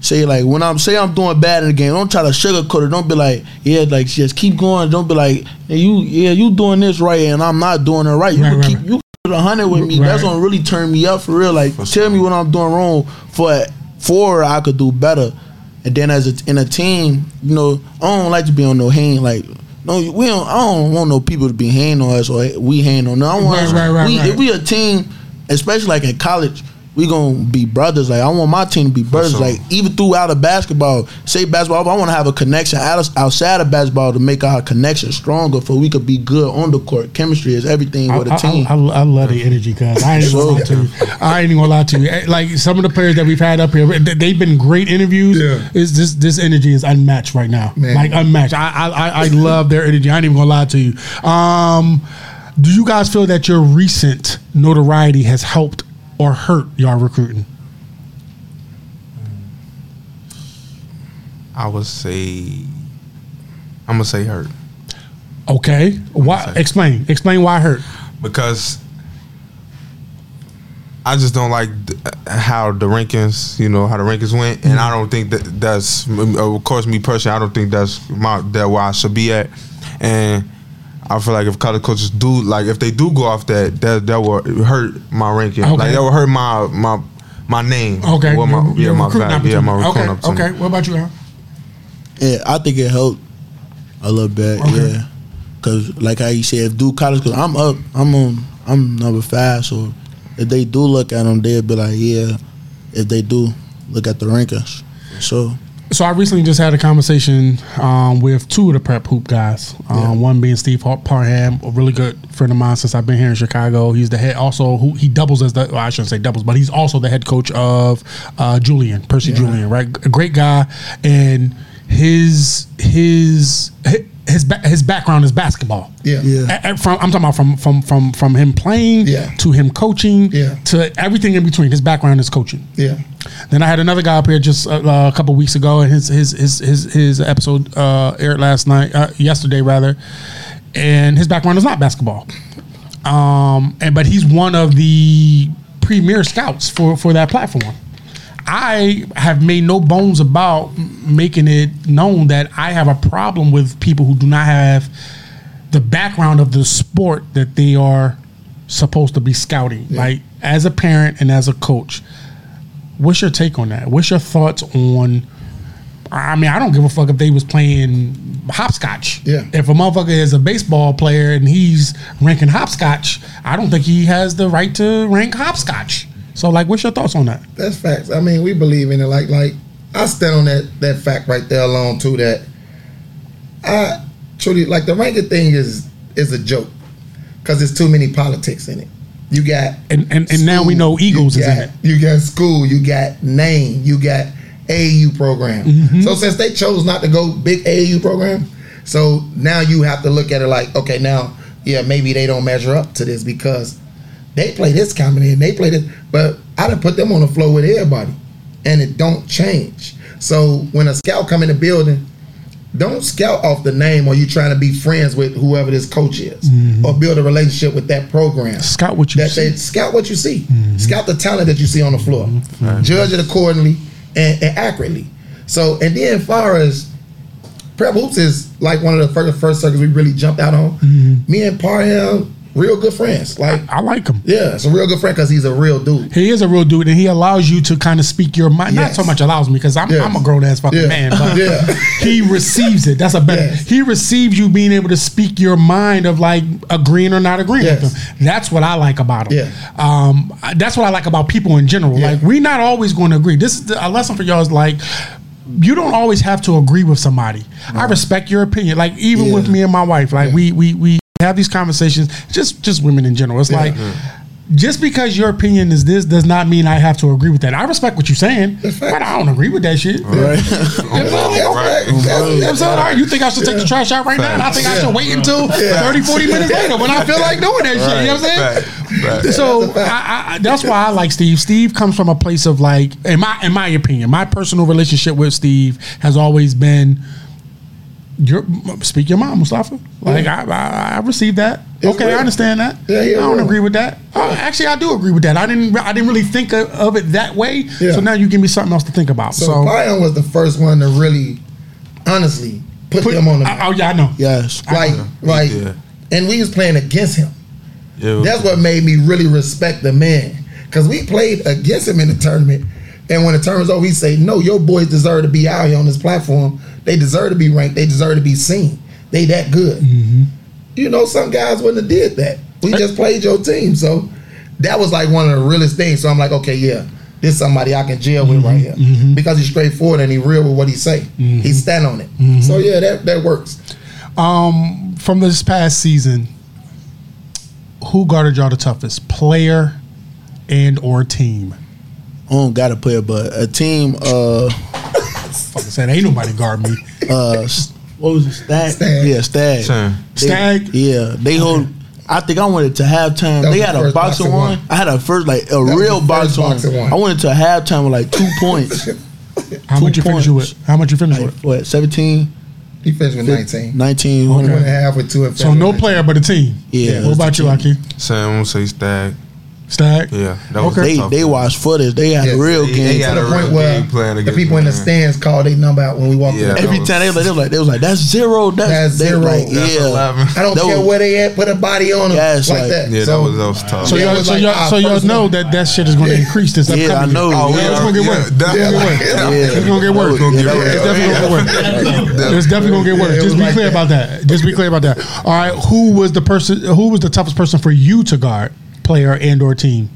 say like when I'm say I'm doing bad in the game, don't try to sugarcoat it. Don't be like yeah, like just keep going. Don't be like hey, you yeah you doing this right and I'm not doing it right. You Right, can right, keep right. you put a hundred with me. That's gonna really turn me up for real. Like For tell me sure. when I'm doing wrong for for I could do better. And then as a, in a team, you know, I don't like to be on no hand. Like, no, we don't. I don't want no people to be hand on us or we hand on No, I want Right, us, right, right, we, right. if we a team, especially like in college, we gonna be brothers. Like I want my team to be brothers. sure. Like even throughout of basketball, say basketball, I want to have a connection outside of basketball to make our connection stronger, for we could be good on the court. Chemistry is everything I, with a team. I, I love the energy, cuz I ain't even gonna lie to you. I ain't even gonna lie to you. Eh, Like some of the players that we've had up here, they- they've been great interviews. Yeah. Is this this energy is unmatched right now? Man. Like unmatched. I, I I I love their energy. I ain't even gonna lie to you. Um, do you guys feel that your recent notoriety has helped or hurt y'all recruiting? I would say I'm gonna say hurt Okay. Why? Explain. Explain why hurt. because I just don't like how the rankings, you know, how the rankings went, and I don't think that that's, of course, me personally, I don't think that's my that where I should be at, and I feel like if college coaches do like if they do go off that, that that will hurt my ranking, Okay. like that will hurt my my my name, Okay. Well, my, yeah, my recruiting value, yeah, my recruiting Okay. opportunity. Okay. What about you, Aaron? Yeah, I think it helped a little bit. Okay. Yeah, cause like how you said, if Duke college, cause I'm up, I'm on, I'm number five. So if they do look at them, they'll be like, yeah. If they do look at the rankings, so So I recently just had a conversation um, with two of the prep hoop guys. Um, One being Steve Parham, a really good friend of mine since I've been here in Chicago. He's the head, also who he doubles as the. Well, I shouldn't say doubles, but he's also the head coach of uh, Julian Percy Julian. Right, a great guy, and his his his ba- his background is basketball. Yeah. Yeah. A- a- From I'm talking about from from from from him playing Yeah. to him coaching Yeah. to everything in between. His background is coaching. Yeah. Then I had another guy up here just uh, uh, a couple weeks ago, and his his his his, his episode uh, aired last night, uh, yesterday rather, and his background is not basketball, um, and but he's one of the premier scouts for for that platform. I have made no bones about making it known that I have a problem with people who do not have the background of the sport that they are supposed to be scouting. Like as a parent and as a coach, what's your take on that? What's your thoughts on? I mean, I don't give a fuck if they was playing hopscotch. Yeah. If a motherfucker is a baseball player and he's ranking hopscotch, I don't think he has the right to rank hopscotch. So, like, what's your thoughts on that? That's facts. I mean, we believe in it. Like, like I stand on that that fact right there alone too. That I truly like the ranking thing is is a joke because there's too many politics in it. You got And and, and now we know Eagles you is in it. You got school. You got name. You got AAU program. Mm-hmm. So since they chose not to go big AAU program, so now you have to look at it like, okay, now yeah, maybe they don't measure up to this because they play this comedy and they play this, but I done put them on the floor with everybody, and it don't change. So when a scout come in the building, don't scout off the name or you trying to be friends with whoever this coach is or build a relationship with that program Mm-hmm. Scout what you that see. they scout what you see, scout the talent that you see on the floor, judge it accordingly and, and accurately. So and then as far as prep hoops is like one of the first first circuits we really jumped out on. Mm-hmm. Me and Parham, real good friends. Like I like him. yeah, it's a real good friend because he's a real dude. He is a real dude, and he allows you to kind of speak your mind. Not so much allows me because I'm, Yes. I'm a grown ass fucking Yeah. man, but Yeah. he receives it. That's a better. Yes. He receives you being able to speak your mind of like agreeing or not agreeing Yes. with him. That's what I like about him. Yeah. Um, that's what I like about people in general. Yeah. Like we're not always going to agree. This is the, a lesson for y'all is like. You don't always have to agree with somebody. I respect your opinion. Like even Yeah. with me and my wife, like Yeah. we we we have these conversations. Just just women in general. It's like just because your opinion is this does not mean I have to agree with that. I respect what you're saying, but. I don't agree with that shit. Right. Right. You know what I'm saying? All right, you think I should take the trash out right now? And I think I should wait until 30, 40 minutes later when I feel like doing that shit. You know what I'm saying? Right. Right. So That's a fact. I, I, that's why I like Steve. Steve comes from a place of like, in my in my opinion, my personal relationship with Steve has always been. Your, speak your mind, Mustafa. Like I, I, I received that. It's okay, I understand that. Yeah, yeah, I don't real. agree with that. Uh, actually, I do agree with that. I didn't. I didn't really think of, of it that way. Yeah. So now you give me something else to think about. So, So, Parham was the first one to really, honestly, put, put- them on the I- oh yeah, I know. Yes. like like, Yeah. and we was playing against him. Yeah, That's what made me really respect the man. Cause we played against him in the tournament. And when the tournament's over, he say, No, your boys deserve to be out here on this platform. They deserve to be ranked. They deserve to be seen. They that good. Mm-hmm. You know, some guys wouldn't have did that. We just played your team. So that was like one of the realest things. So I'm like, okay, yeah, this is somebody I can jail with right mm-hmm. here. Mm-hmm. Because he's straightforward and he real with what he say. He stand on it. So yeah, that, that works. Um, from this past season, who guarded y'all the toughest, player and or team? I don't got a player, but a team. Uh, Fucking said, ain't nobody guard me. uh, what was it? Stagg. Stagg. Yeah, Stagg. Same. They- Stagg? Yeah, they hold. I think I wanted to halftime. That was They the had a first boxing boxing one. one. I had a first like a was real the first one. one. I went to halftime with like two points. How Two much you finish with? How much you finish like, with? what 17, He finished with 19. 19, One and a 100. half with two So no player but a team. Yeah, it What about you, team. Ikee? Same. I'm gonna say Stagg. Stagg. Yeah. That was Okay. They tough. they watched footage. They had Yes, a real they- game. they to had the a real point where game plan the against people in the stands called their number out when we walked Yeah. in. Every time they, they was like they was like that's zero. That's, That's they zero. Like, That's yeah, 11. I don't That care was- where they at, put a body on them Yes, like, like- that. Yeah, so, that was that was tough. So y'all, was so like y'all, so y'all know that that shit is going to increase this Yeah, I know. year. Oh, Yeah, yeah, it's going to get worse. It's going to get worse. It's gonna get Yeah. It's definitely gonna get worse. It's definitely gonna get worse. Just be clear about that. Just be clear about that. All right, who was the person? Who was the toughest person for you to guard, player and or team?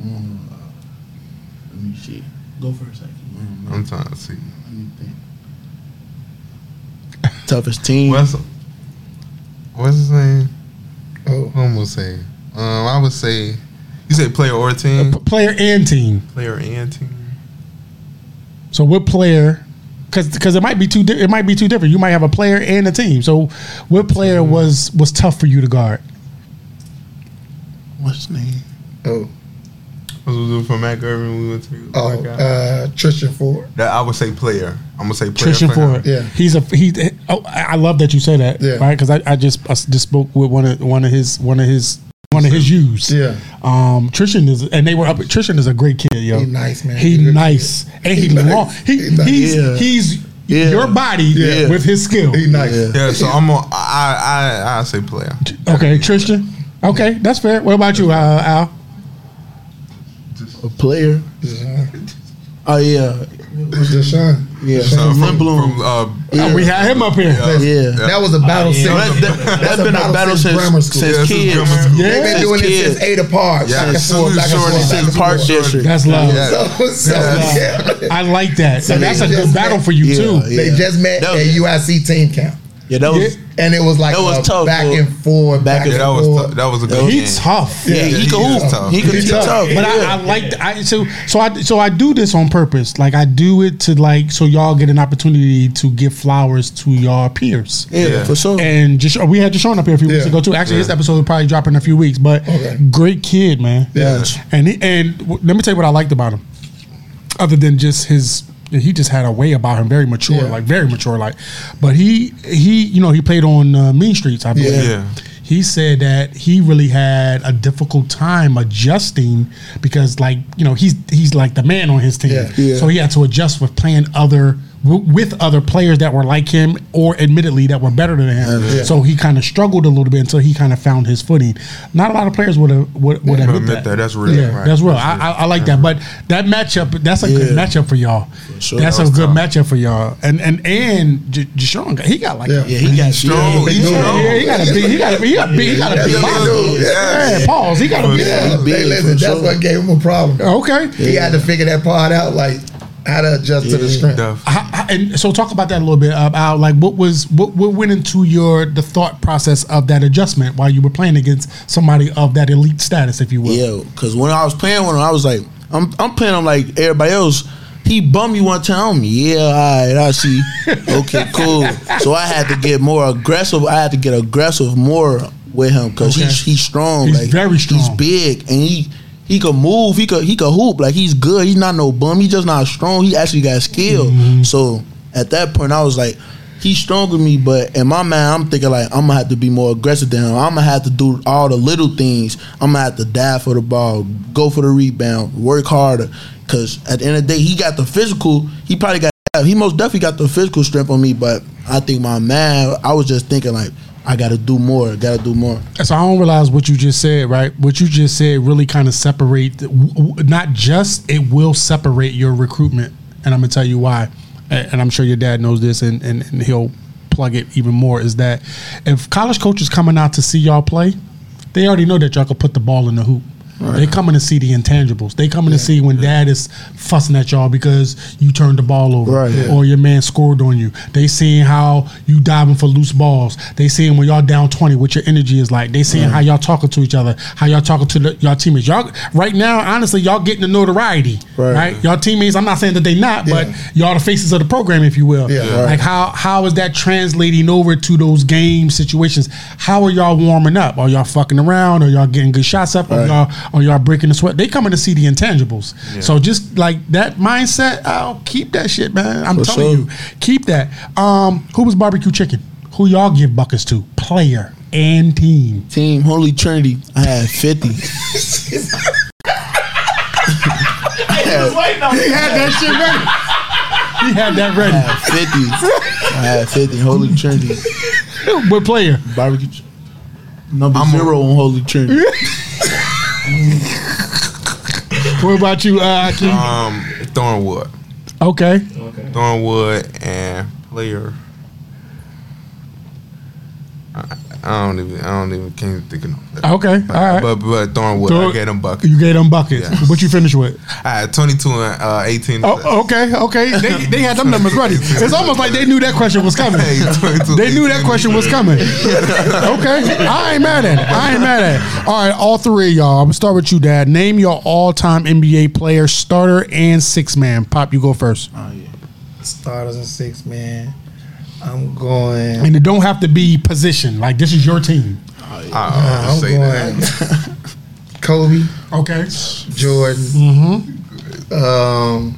Let me see. Go for a second. I'm trying to see. Toughest team. What's what's his name? Oh, I'm gonna say. Um, I would say. You say player or team? P- player and team. Player and team. So what player? Because because it might be too Di- it might be two different. You might have a player and a team. So what player was was tough for you to guard? What's his name? oh, What was it from Mac Irvin? We went to. oh, workout? uh, Tristan Ford. that I would say player. I'm gonna say player. Christian for. Ford. Yeah. he's a he. Oh, I I love that you say that. Yeah. Right, because I, I just I just spoke with one of one of his one of his one of his youths. Yeah, Um, Trishan is, and they were up. Trishan is a great kid, yo. He nice, man. He He good nice, and he, He nice. long. He, He nice. he's Yeah. he's Yeah. your body Yeah. with his skill. he nice. Yeah. Yeah, so I'm gonna. I I I say player. Okay, Tristan. Okay, that's fair. What about you, uh, Al? A player. Yeah. Oh yeah, Who's Deshaun? yeah. So From from, Lindblom. from uh, Oh, we had him up here. Yeah. That was a battle So since. that's, that, that's a been a battle battle since since grammar school. since Yeah, kids. grammar school. Yeah. They've been Since doing this kids. since eight apart. Yeah, back and so forth, back and forth, since back and Park forth. District. That's love. Yeah. So, so, yeah. I like that. So So that's a good just battle for you Yeah, too. yeah. They just met at was- UIC team camp. Yeah, that was. And it was like That was a tough back for- and forth, back back, and yeah, and that was forth. tou- that was a good He's game. tough. Yeah, Yeah, he he can is hoop. tough. He can He's he tough. tough. But yeah. I, I like I so so I so I do this on purpose. Like I do it to like so y'all get an opportunity to give flowers to y'all peers. yeah, Yeah. for sure. And just we had Deshaun up here a few weeks ago too. Actually, his episode will probably drop in a few weeks. But Okay. great kid, man. Yes. And he, and w- let me tell you what I liked about him. Other than just his, he just had a way about him, very mature, Yeah. like very mature, like. But he he you know he played on uh, Mean Streets, I believe. Yeah. Yeah. he said that he really had a difficult time adjusting because, like, you know, he's he's like the man on his team, Yeah. Yeah. so he had to adjust with playing other w- with other players that were like him or admittedly that were better than him. Yeah. So he kind of struggled a little bit until he kind of found his footing. Not a lot of players would have would, would have I'll admit admit that. that. That's real, Yeah, right. that's real. That's I. I, I like that. But that matchup, that's a good matchup for y'all. sure. That's That a good tough. matchup for y'all. And and and J- got- he got like Yeah. Yeah, he got strong. Yeah, He's Yeah. strong. yeah, he got a big, he got a, he got big, he got a big yeah, Yeah, Yeah. pause. He got a big. Yeah, hey, listen, that's sure. what gave him a problem. Okay. He had to figure that part out, like how to adjust to the strength. Def. How- how- and so talk about that a little bit uh, about like what was what, what went into your the thought process of that adjustment while you were playing against somebody of that elite status, if you will. Yeah, because when I was playing with him, I was like, I'm, I'm playing him like everybody else. He bummed me one time. Yeah, all right, I see. Okay, cool. So I had to get more aggressive. I had to get aggressive more with him because Okay. he's he's strong. He's like very strong. He's big and he he could move. He could he could hoop. Like he's good. He's not no bum. He's just not strong. He actually got skill. Mm-hmm. So at that point, I was like. He's stronger than me, but in my mind, I'm thinking like I'm gonna have to be more aggressive than him. I'm gonna have to do all the little things. I'm gonna have to dive for the ball, go for the rebound, work harder. Cause at the end of the day, he got the physical. He probably got. He most definitely got the physical strength on me, but I think my man. I was just thinking like I got to do more. Got to do more. So I don't realize what you just said, right? What you just said really kind of separate, not just it will separate your recruitment, and I'm gonna tell you why. And I'm sure your dad knows this, and, and, and he'll plug it even more. Is that if college coaches coming out to see y'all play, they already know that y'all can put the ball in the hoop. They coming to see the intangibles. They coming to see when dad is fussing at y'all because you turned the ball over Right. Yeah. or your man scored on you. They seeing how you diving for loose balls. They seeing when y'all down twenty, what your energy is like. They seeing how y'all talking to each other, how y'all talking to the, y'all teammates. Y'all right now, honestly, y'all getting the notoriety, right? Right. Y'all teammates. I'm not saying that they not, but y'all the faces of the program, if you will. Yeah. Right. Like how how is that translating over to those game situations? How are y'all warming up? Are y'all fucking around? Are y'all getting good shots up? Are y'all are y'all breaking the sweat? They coming to see the intangibles. So just like that mindset, I'll keep that shit, man. I'm For telling sure. you, keep that. Um, who was barbecue chicken? Who y'all give buckets to? Player and team. Team Holy Trinity. I had fifty. He had that shit ready. He had that I ready. had fifty. I had fifty. Holy Trinity. What player? Barbecue. ch- Number I'm zero on Holy Trinity. What about you, uh, Akeem? Um, Thornwood, Okay. Okay. Thornwood, and player. I, I don't even. I don't even. Can't think of. No. Okay. All right. But but Thornwood, Thor- I get them buckets. You gave them buckets. Yeah. What you finish with? I had 22 and uh, 18. Oh, okay, okay. They, they had them numbers ready. It's almost like they knew that question was coming. Hey, They knew that question was coming. Okay, I ain't mad at it. I ain't mad at it. All right, all three of y'all. I'm gonna start with you, Dad. Name your all-time NBA player, starter and six man. Pop, you go first. Oh yeah, Starters and six man. I'm going. And it don't have to be position. Like this is your team. I, I'm say that. going. Kobe, Okay. Jordan. Mm-hmm. Um,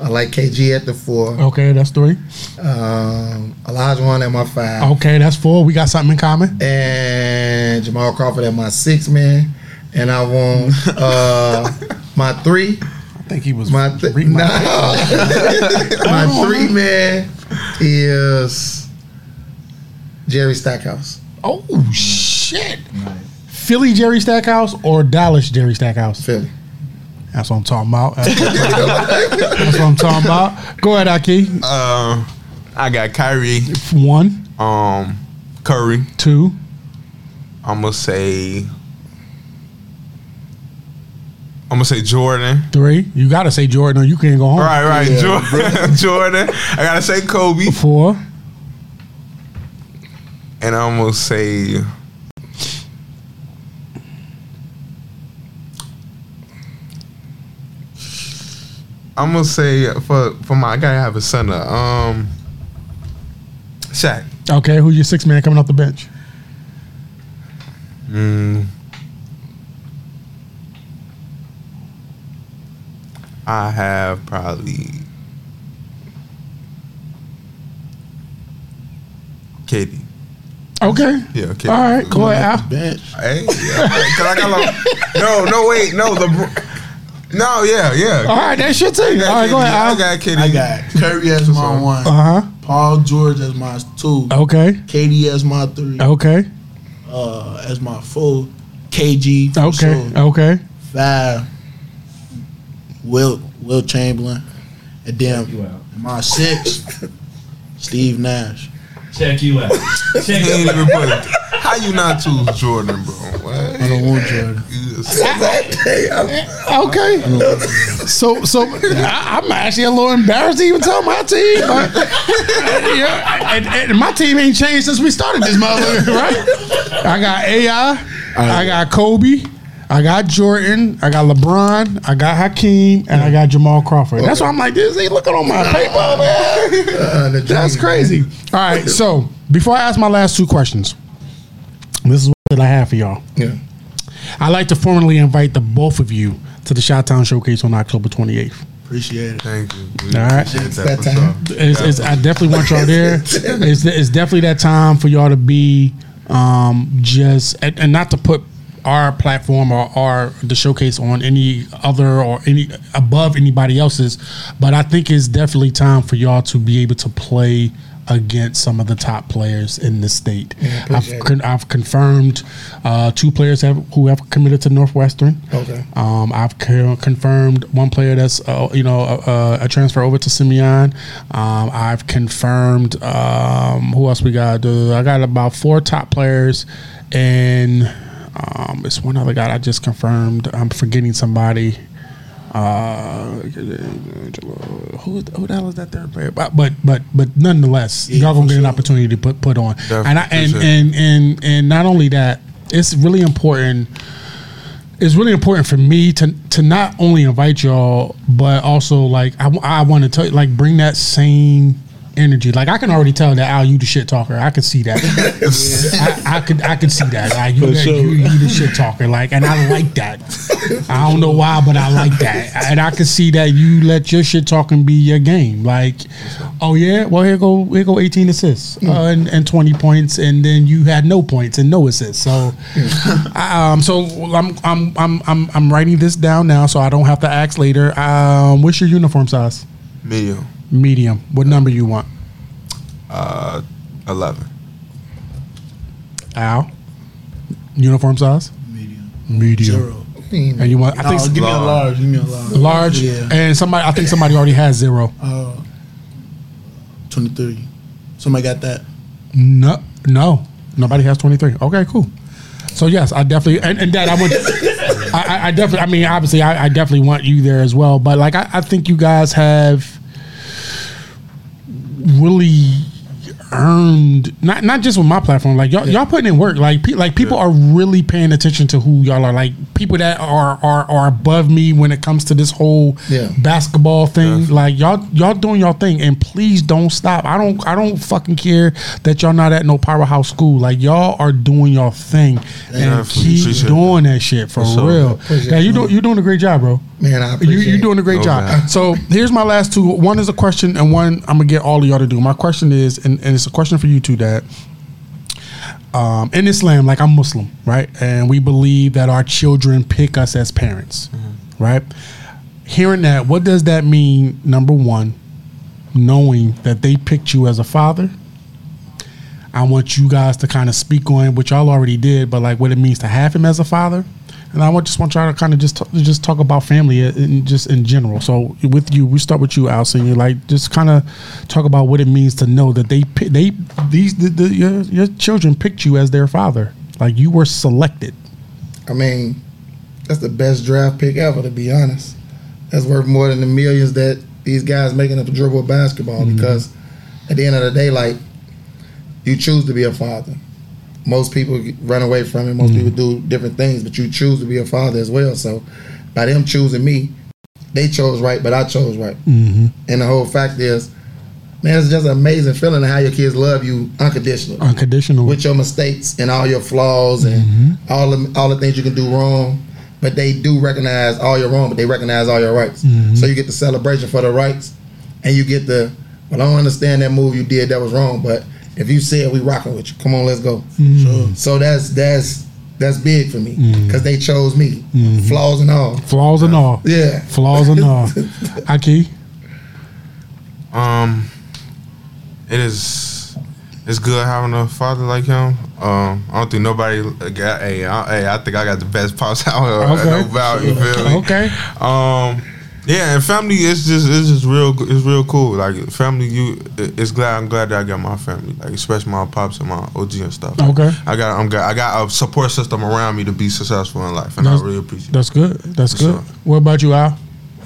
I like KG at the four. Okay, that's three. Um, Olajuwon at my five. Okay, that's four. We got something in common. and Jamal Crawford at my six man, and I want uh, my three. I think he was My th- reading nah. my- my three man is Jerry Stackhouse. Oh shit. Philly Jerry Stackhouse or Dallas Jerry Stackhouse? Philly. That's what I'm talking about. That's what I'm talking about. Go ahead, Ikee. Uh, I got Kyrie, One, um, Curry. two, I'm gonna say. I'm gonna say Jordan. three. You gotta say Jordan or you can't go home. Right, right, Yeah, Jordan. Jordan. I gotta say Kobe, Four. and I'm gonna say. I'm gonna say for for my I gotta have a center. Um, Shaq. Okay, who's your six man coming off the bench? Mm. I have probably KD. Okay. Yeah, okay. All right. Go ahead, Al. Bench. Hey, yeah, cause I got like, no, no, wait, no, the, no, yeah, yeah. All right, that's your team. All right, go ahead, I got KD. I got Curry as my one. Uh huh. Paul George as my two. Okay. KD as my three. Okay. Uh, as my four. KG. for Okay. sure. Okay. Five. Wilt Wilt Chamberlain. And then my six. Steve Nash. Check you out. Check you out. even put. How you not choose Jordan, bro? What? I don't want Jordan. Hey, I'm- Okay. So, so I, I'm actually a little embarrassed to even tell my team, but yeah, and, and my team ain't changed since we started this motherfucker, right? I got AI, I got Kobe, I got Jordan, I got LeBron, I got Hakeem, and I got Jamal Crawford. That's why I'm like, this ain't looking on my paper, man. uh, That's crazy. All right, so before I ask my last two questions, this is what I have for y'all. Yeah. I'd like to formally invite the both of you to the Shot Town Showcase on October 28th. Appreciate it. Thank you. We All right. It's that that time. It's, it's, I definitely want y'all there. It's, it's definitely that time for y'all to be um, just and, and not to put our platform or our the showcase on any other or any above anybody else's, but I think it's definitely time for y'all to be able to play against some of the top players in the state. Yeah, I've con- I've confirmed uh, two players have, who have committed to Northwestern. Okay. Um, I've co- confirmed one player that's uh, you know a, a transfer over to Simeon. Um, I've confirmed um, who else we got? Uh, I got about four top players, and um, it's one other guy I just confirmed. I'm forgetting somebody. Uh, who, who the hell is that third player? But but but, but nonetheless, Yeah, y'all gonna get an opportunity to put put on. Definitely, and I, and, and and and not only that, it's really important it's really important for me to to not only invite y'all, but also like I, I want to tell you, like bring that same energy. Like I can already tell that Al, you the shit talker. I could see that. I, I could I could see that. Like you, sure. you, you the shit talker. Like, and I like that. I don't know why, but I like that. And I can see that you let your shit talking be your game. Like, oh yeah, well here go here go eighteen assists uh, and, and twenty points, and then you had no points and no assists. So, um, so I'm I'm I'm I'm I'm writing this down now, so I don't have to ask later. Um, what's your uniform size? Medium. Medium. What number you want? Uh, eleven. Al. Uniform size? Medium. Medium. Zero. And you want? I No, think give me a large. large. Give me a large. large. Yeah. And somebody, I think somebody already has zero. Uh, 23. Somebody got that? No, no, nobody has twenty three. Okay, cool. So yes, I definitely and, and that I would. I, I- I definitely. I mean, obviously, I, I definitely want you there as well. But like, I, I think you guys have really earned not not just with my platform. Like y'all, y'all putting in work. Like pe- like people are really paying attention to who y'all are. Like people that are are are above me when it comes to this whole Yeah. basketball thing. Like y'all y'all doing y'all thing, and please don't stop. I don't I don't fucking care that y'all not at no powerhouse school. Like y'all are doing your thing, and keep doing that shit for real. Yeah, you do you doing a great job, bro. Man, I You, appreciate you're doing a great job. So here's my last two. One is a question, and one I'm gonna get all of y'all to do. My question is, and, and it's a question for you too, Dad. Um, in Islam, like I'm Muslim, right, and we believe that our children pick us as parents, right? Hearing that, what does that mean? Number one, knowing that they picked you as a father. I want you guys to kind of speak on what y'all already did, but like what it means to have him as a father. And I just want y'all to kind of just talk, just talk about family in, just in general. So with you, we start with you, Al. You Like just kind of talk about what it means to know that they they these the, the, your your children picked you as their father. Like you were selected. I mean, that's the best draft pick ever, to be honest. That's worth more than the millions that these guys making up a dribble of basketball mm-hmm. because at the end of the day, like, you choose to be a father. Most people run away from it, most mm-hmm. people do different things, but you choose to be a father as well. So by them choosing me, they chose right, but I chose right. Mm-hmm. And the whole fact is, man, it's just an amazing feeling how your kids love you unconditionally Unconditional. with your mistakes and all your flaws and mm-hmm. all the all the things you can do wrong. But they do recognize all your wrong, but they recognize all your rights. Mm-hmm. So you get the celebration for the rights, and you get the well. I don't understand that move you did that was wrong, but If you said we rocking with you, come on, let's go. Mm-hmm. So that's that's that's big for me because they chose me, flaws and all. Flaws and all. Yeah. Flaws and all. Ikee. Um, it is. It's good having a father like him. Um, I don't think nobody got. Hey, I, hey, I think I got the best pops out here. Okay. No doubt, you feel me? Okay. Um, yeah, and family is just it's just real it's real cool. Like family, you it's glad I'm glad that I got my family, like especially my pops and my OG and stuff. Okay. I got I'm got I got a support system around me to be successful in life, and That's- I really appreciate. it. That's good. That's For good. sure. What about you, Al?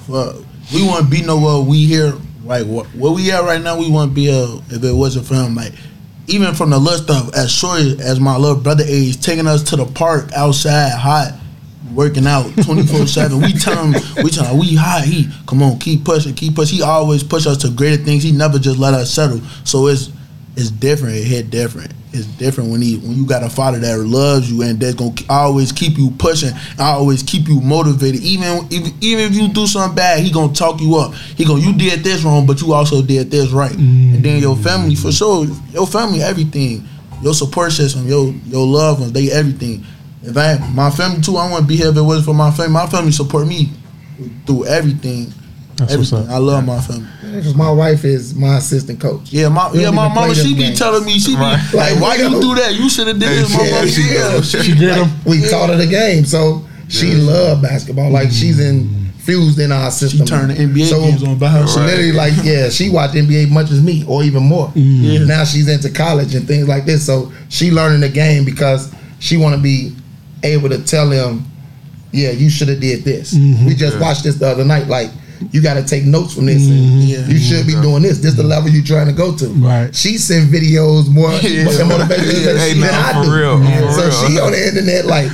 Well, we want to be nowhere we here like where we at right now. We want to be here if it wasn't for him. Like even from the little stuff, as short as my little brother age, taking us to the park outside, hot, working out twenty four seven. We tell him we tell him we high. He come on, keep pushing, keep pushing. He always push us to greater things. He never just let us settle. So it's it's different. It hit different. It's different when he when you got a father that loves you and that's gonna always keep you pushing, I always keep you motivated. Even if even if you do something bad, he gonna talk you up. He gonna you did this wrong, but you also did this right. And then your family for sure, your family everything, your support system, your your loved ones, they everything. If I my family too, I wouldn't be here if it wasn't for my family. My family support me through everything. That's what's everything. up. I love my family. Because my wife is my assistant coach. Yeah, my We yeah, my even mama she them be games. telling me she be Right. like, Like, why we you don't- do that? You should have did this. My Yeah, mama, she yeah, does. she- She get him. We taught her the game, so she loved basketball. Like she's infused in our system. turned the NBA so, games on by herself. So literally, like, yeah, she watched NBA much as me, or even more. Yeah. Now she's into college and things like this. So she learning the game because she want to be able to tell him, yeah, you should have did this. Mm-hmm. We just watched this the other night. Like, you got to take notes from this. And Yeah. You should be doing this. This is the mm-hmm. level you trying to go to. Right. She send videos more Yeah. and motivation Yeah, than hey, than nah, I do. real, for so real. she on the internet like,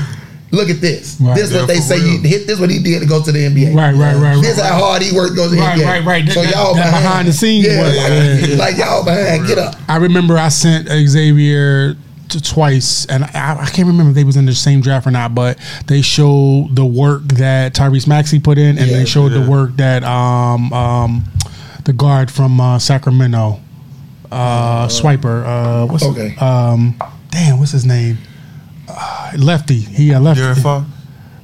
look at this. Right. This Yeah, what they say. real. He, hit this what he did to go to the NBA. Right, right, right, This right, how hard he worked goes to the Right, NBA. right, right. So That- y'all that behind, behind the scenes Yeah, work. like, Yeah. like y'all behind. Get up. I remember I sent Xavier to twice, and I, I can't remember if they was in the same draft or not, but they showed the work that Tyrese Maxey put in, and Yeah. they showed the work that um, um, the guard from uh, Sacramento, uh, Swipa, uh, what's Okay. um, damn, what's his name? Uh, lefty. He uh, lefty. Darren Fox.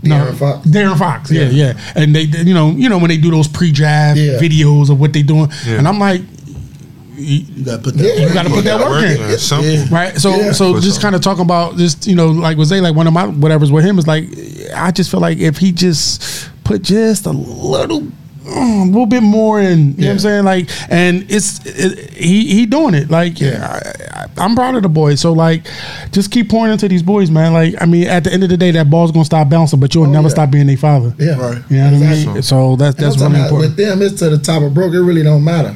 De'Aaron Fox. Darren Fox, yeah, Yeah. yeah, and they, they- you know, you know when they do those pre-draft Yeah. videos of what they doing, Yeah. and I'm like, you, You gotta put that. Yeah. you got to put that work in. It's. Yeah. Right. So Yeah. so For just sure. kind of talking about just you know like was they like one of my whatever's with him is like I just feel like if he just put just a little. mm, A little bit more, and you know what I'm saying, like, and it's it, he he doing it. Like, Yeah. I, I, I'm proud of the boys. So, like, just keep pouring into these boys, man. Like, I mean, at the end of the day, that ball's gonna stop bouncing, but you'll Oh, never yeah. stop being their father. Yeah. Right. You know what I Exactly. mean? So that's And that's I'm really important. With them, it's to the top of broke. It really don't matter.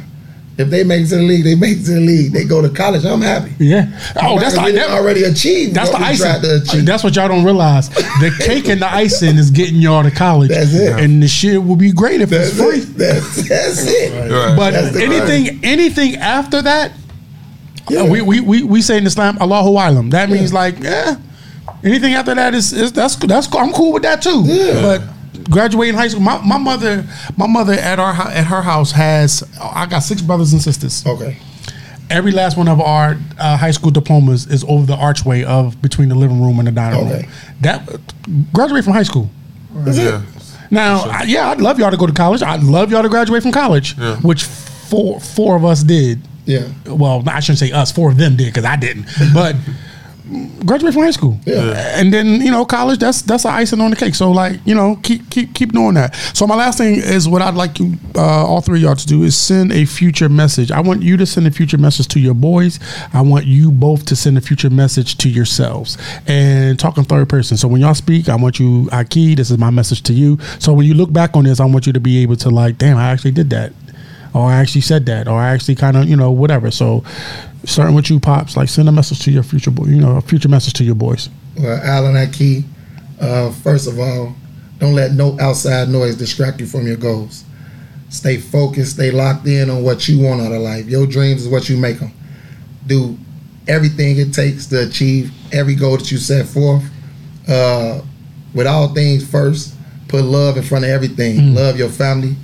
If they make it to the league, they make it to the league. They go to college. I'm happy. Yeah. Oh, that's We like done that, already achieved. That's the what we tried to icing. achieve. That's what y'all don't realize. The cake and the icing is getting y'all to college. That's it. And the shit will be great if That's it's free. it. That's, that's it. Right. But That's the anything anything after that, Yeah. we, we, we, we say in Islam, Allahu Alam. That means like, yeah. Anything after that is, is that's that's. I'm cool with that too. Yeah. But graduating high school, my, my mother my mother at our at her house has I got six brothers and sisters. Okay. Every last one of our uh, high school diplomas is over the archway of between the living room and the dining Okay. room. That graduate from high school. Yeah. Now, I, yeah, I'd love y'all to go to college. I'd love y'all to graduate from college, Yeah. which four four of us did. Yeah. Well, I shouldn't say us. Four of them did because I didn't. But graduate from high school, Yeah. and then you know college. That's that's the icing on the cake. So like you know keep keep keep doing that. So my last thing is what I'd like you uh, all three of y'all to do is send a future message. I want you to send a future message to your boys. I want you both to send a future message to yourselves and talk in third person. So when y'all speak, I want you, Ikee. This is my message to you. So when you look back on this, I want you to be able to like, damn, I actually did that or I actually said that, or I actually kind of, you know, whatever. So, starting with you, pops, like send a message to your future boy, you know, a future message to your boys. Well, Alan Ikee, uh, first of all, don't let no outside noise distract you from your goals. Stay focused, stay locked in on what you want out of life. Your dreams is what you make them. Do everything it takes to achieve every goal that you set forth. Uh, with all things first, put love in front of everything. Love your family,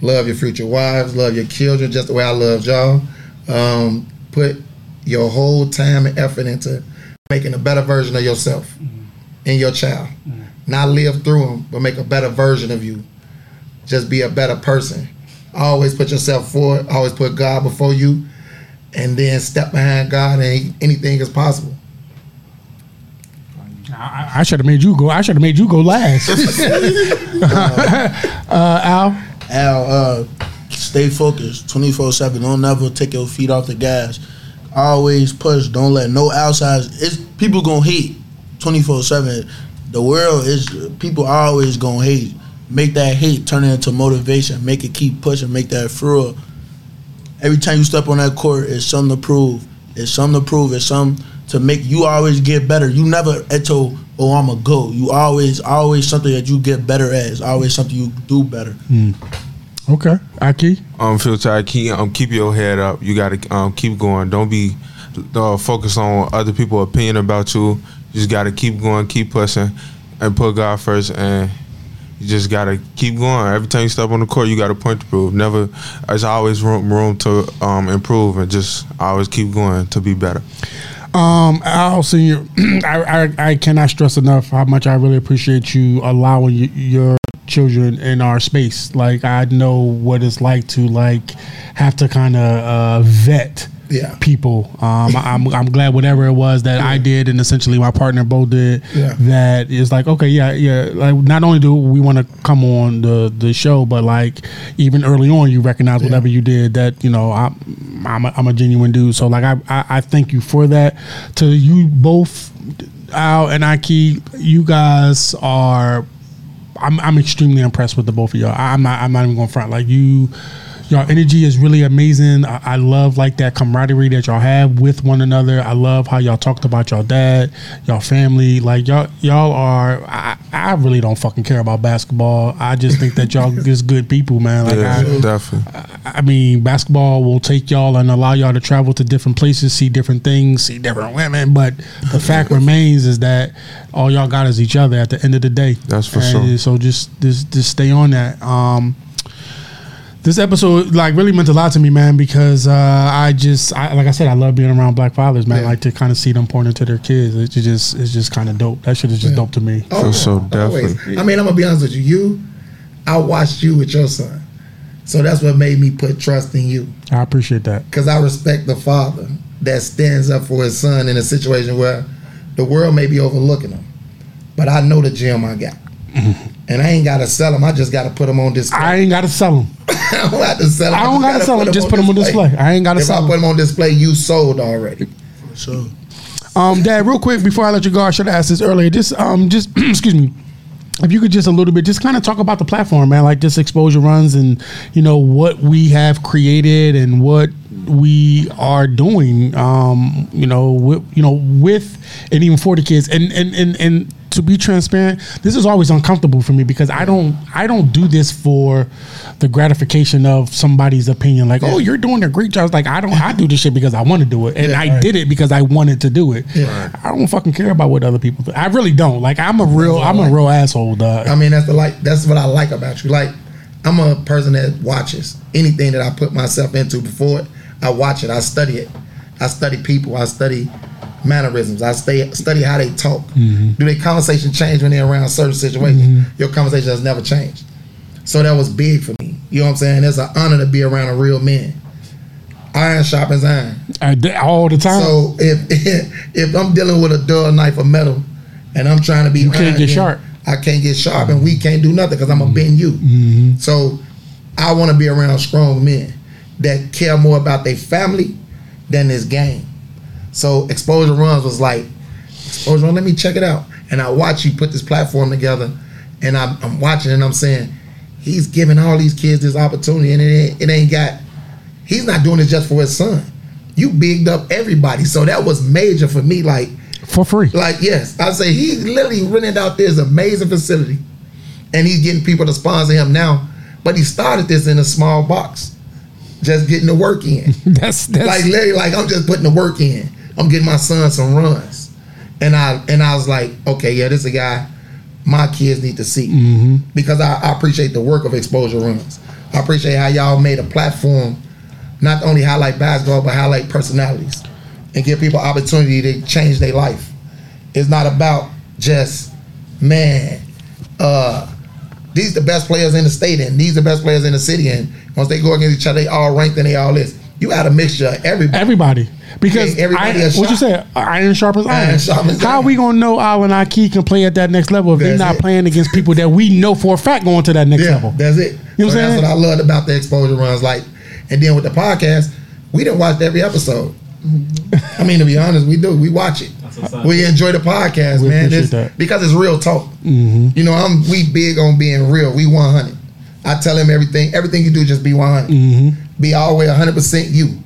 love your future wives, love your children, just the way I love y'all. Um, put your whole time and effort into making a better version of yourself and your child. Not live through them, but make a better version of you. Just be a better person. Always put yourself forward. Always put God before you, and then step behind God, and anything is possible. I, I should have made you go. I should have made you go last. uh, Al, Al, uh, stay focused 24 7. Don't never take your feet off the gas. Always push. Don't let no outside. It's people gonna hate 24 7. The world is people always gonna hate. Make that hate turn it into motivation. Make it keep pushing. Make that thrill. Every time you step on that court, it's something to prove. It's something to prove. It's something to make you always get better. You never eto, oh, I'm a go. You always, always something that you get better at. It's always something you do better. okay, Ikee. um, Future, keep um, keep your head up. You got to um, keep going. Don't be uh, focused on other people's opinion about you. You just got to keep going, keep pushing, and put God first. And you just got to keep going. Every time you step on the court, you got a point to prove. Never, there's always room room to um, improve, and just always keep going to be better. Um, Al Senior, I, I I cannot stress enough how much I really appreciate you allowing y- your children in our space. Like I know what it's like to like have to kind of uh, vet. Yeah. people. Um, I- I'm I'm glad whatever it was that I did and essentially my partner both did. Yeah. That is like okay, yeah, yeah. Like not only do we want to come on the the show, but like even early on, you recognize whatever you did. That you know, I'm I'm a, I'm a genuine dude. So like I, I I thank you for that. To you both, Al and Ikee, you guys are. I'm I'm extremely impressed with the both of y'all. I'm not I'm not even going to front like you. Your energy is really amazing. I, I love like that camaraderie that y'all have with one another. I love how y'all talked about y'all dad, y'all family. Like y'all y'all are. I, I really don't fucking care about basketball. I just think that y'all just good people, man. Like yeah, I, definitely. I mean, basketball will take y'all and allow y'all to travel to different places, see different things, see different women. But the fact remains is that all y'all got is each other at the end of the day. That's for And sure. So just just just stay on that. Um, this episode like really meant a lot to me, man, because uh, I just I, like I said, I love being around black fathers, man. Yeah. Like to kind of see them pointing to their kids. It's just it's just kind of dope. That shit is just dope to me. Oh, so always. definitely. I mean, I'm gonna be honest with you. You, I watched you with your son, so that's what made me put trust in you. I appreciate that. Because I respect the father that stands up for his son in a situation where the world may be overlooking him, but I know the gem I got, and I ain't gotta sell them. I just gotta put them on display. I ain't got to sell them. I don't have to sell him. I don't gotta sell them. Just put them on display. I ain't gotta If sell I him. put him on display, you sold already. So, Um, Dad, real quick before I let you go, I should have asked this earlier. Just, um, just excuse me. If you could just a little bit, just kind of talk about the platform, man, like just Xposure runs and you know what we have created and what we are doing. Um, you know, with, you know, with and even for the kids, and and and and to be transparent, this is always uncomfortable for me because I don't I don't do this for the gratification of somebody's opinion. Like, oh, you're doing a great job. It's like I don't I do this shit because I want to do it, and Yeah, I right. did it because I wanted to do it. Yeah. I don't fucking care about what other people think. I really don't. Like I'm a real I'm a real asshole, dog. I mean, that's the like. That's what I like about you. Like, I'm a person that watches anything that I put myself into before it. I watch it. I study it. I study people. I study mannerisms. I stay study how they talk. Mm-hmm. Do their conversation change when they're around certain situations? Mm-hmm. Your conversation has never changed. So that was big for me. You know what I'm saying? It's an honor to be around a real man. Iron sharpens iron. Uh, all the time. So if if I'm dealing with a dull knife of metal and I'm trying to be, You can't get sharp. I can't get sharp, and we can't do nothing because I'm gonna mm-hmm. bend you. So I want to be around strong men that care more about their family than this game. So Xposure runs was like Xposure run. Let me check it out, and I watch you put this platform together, and I'm, I'm watching and I'm saying he's giving all these kids this opportunity, and it ain't, it ain't got. He's not doing it just for his son. You bigged up everybody, so that was major for me. Like for free. like yes, I say he literally rented out this amazing facility, and he's getting people to sponsor him now. But he started this in a small box, just getting the work in. That's that's like literally, like I'm just putting the work in. I'm getting my son some runs, and I and I was like, okay, yeah, this is a guy my kids need to see because I, I appreciate the work of Xposure runs. I appreciate how y'all made a platform, not only highlight basketball but highlight personalities and give people opportunity to change their life. It's not about just man. Uh, these the best players in the state, and these the best players in the city. And once they go against each other, they all ranked and they all this. You got a mixture of everybody. Everybody. Because Okay, everybody I, is what you sharp. say? Iron sharpens iron. Iron sharpens How iron. we gonna know Allen Ikee can play at that next level if they're not it. playing against people that we know for a fact going to that next Yeah, level? that's it. You know so what I'm that's what I loved about the Xposure runs. Like, and then with the podcast, we didn't watch every episode. I mean, to be honest, we do. We watch it. That's what's up. We enjoy the podcast, We man. It's- that. because it's real talk. You know, I'm we big on being real. We 100. I tell him everything. Everything you do, just be 100. Mm-hmm. Be always 100 percent you.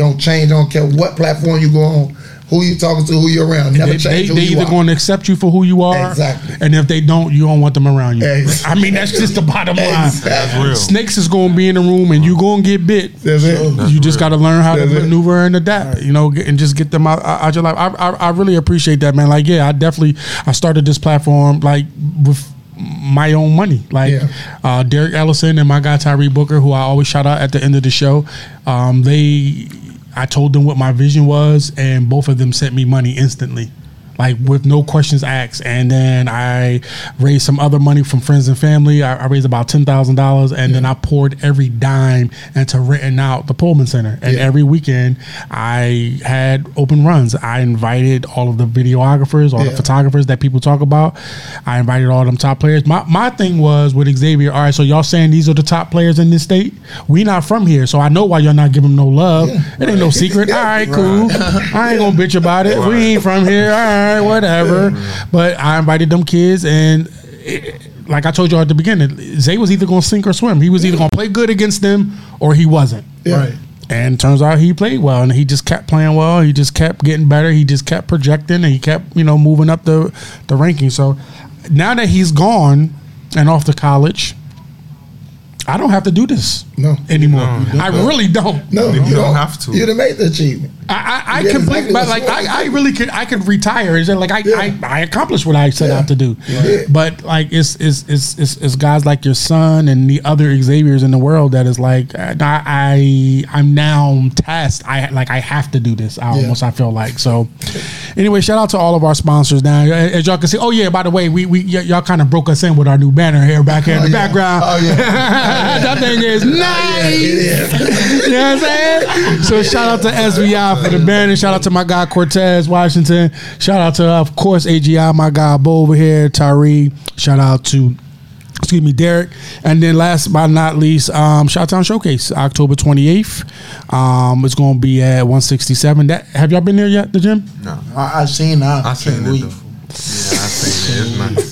Don't change. Don't care what platform you go on, who you talking to, who you're around. Never They, they, change who they you either are. going to accept you for who you are, Exactly. and if they don't, you don't want them around you. Exactly. I mean, that's just the bottom line. Exactly. That's real. Snakes is going to be in the room, and you going to get bit. That's it. That's you just real. got to learn how That's to it. maneuver and adapt, you know, and just get them out, out your life. I, I, I really appreciate that, man. Like, yeah, I definitely I started this platform like with my own money. Like Yeah. uh, Derek Ellison and my guy Tyree Booker, who I always shout out at the end of the show. Um, they, I told them what my vision was, and both of them sent me money instantly. Like with no questions asked, and then I raised some other money from friends and family. I, I raised about ten thousand dollars, and then I poured every dime into renting out the Pullman Center. And Yeah. every weekend, I had open runs. I invited all of the videographers, all the photographers that people talk about. I invited all them top players. My my thing was with Xavier. All right, so y'all saying these are the top players in this state? We not from here, so I know why y'all not giving them no love. It ain't no secret. All right, cool. I ain't gonna bitch about it. We ain't from here. All right, whatever. But I invited them kids, and it, like I told you at the beginning, Zay was either gonna sink or swim. He was either gonna play good against them or he wasn't. Yeah. Right. And turns out he played well, and he just kept playing well. He just kept getting better. He just kept projecting, and he kept you know moving up the the ranking. So now that he's gone and off to college, I don't have to do this No. anymore. No, you I really don't. No, You don't have to. You'd have made the achievement. I, I, I Yeah, complete, exactly but like I, I really could I could retire. Is like I, Yeah. I, I accomplished what I set Yeah. out to do. Yeah. But like it's it's, it's it's it's guys like your son and the other Xavier's in the world that is like uh, I I I'm now tasked. I like I have to do this. I almost I feel like so. Anyway, shout out to all of our sponsors now. As y'all can see, oh yeah, by the way, we we y- y'all kind of broke us in with our new banner here back here in Oh, the yeah. background. Oh, yeah. that thing is nice. It is. You know what I'm saying? So shout out to SVI for the banner. Shout out to my guy Cortez Washington. Shout out to of course AGI, my guy Bo over here, Tyree. Shout out to excuse me, Derek. And then last but not least, um, Shottown Showcase, October 28th. Um, it's gonna be at 167. That have y'all been there yet, the gym? No, I, I seen that. I seen it Yeah, I seen it. It's nice.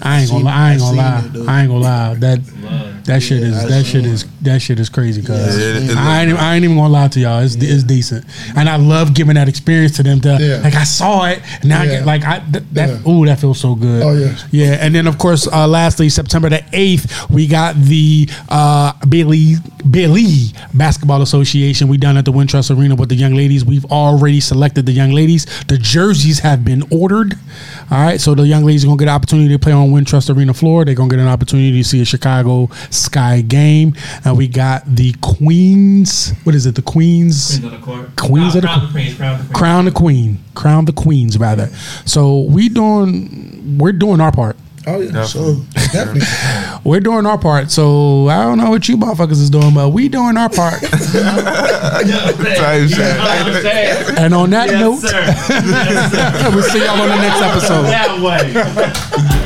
I ain't gonna lie. I ain't gonna lie. it. I ain't gonna lie. That that shit is that shit is that shit is crazy. Cause Yeah, it- it I, ain't, I ain't even gonna lie to y'all. It's, it's decent, and I love giving that experience to them. To Yeah. like I saw it, and now I Yeah. get like I th- that. Yeah. Ooh, that feels so good. Oh, yeah. yeah. And then of course, uh, lastly, September the eighth, we got the uh, Bailey Bailey Basketball Association. We done at the Wintrust Arena with the young ladies. We've already selected the young ladies. The jerseys have been ordered. All right, so the young ladies are gonna get an opportunity to play on Wintrust Arena floor. They're gonna get an opportunity to see a Chicago Sky game, and we got the Queens. What is it? The Queens. Queens of the court. Queens of the crown court. Queens. Crown the Queens. Crown the Queen. Crown the Queens, rather. So we doing. We're doing our part. Oh yeah. Definitely. Definitely. We're doing our part. So I don't know what you motherfuckers is doing, but we doing our part. You know what I'm saying? Type You shit. know what I'm saying? and on that Yes, note. Yes, we'll see y'all on the next episode. That way.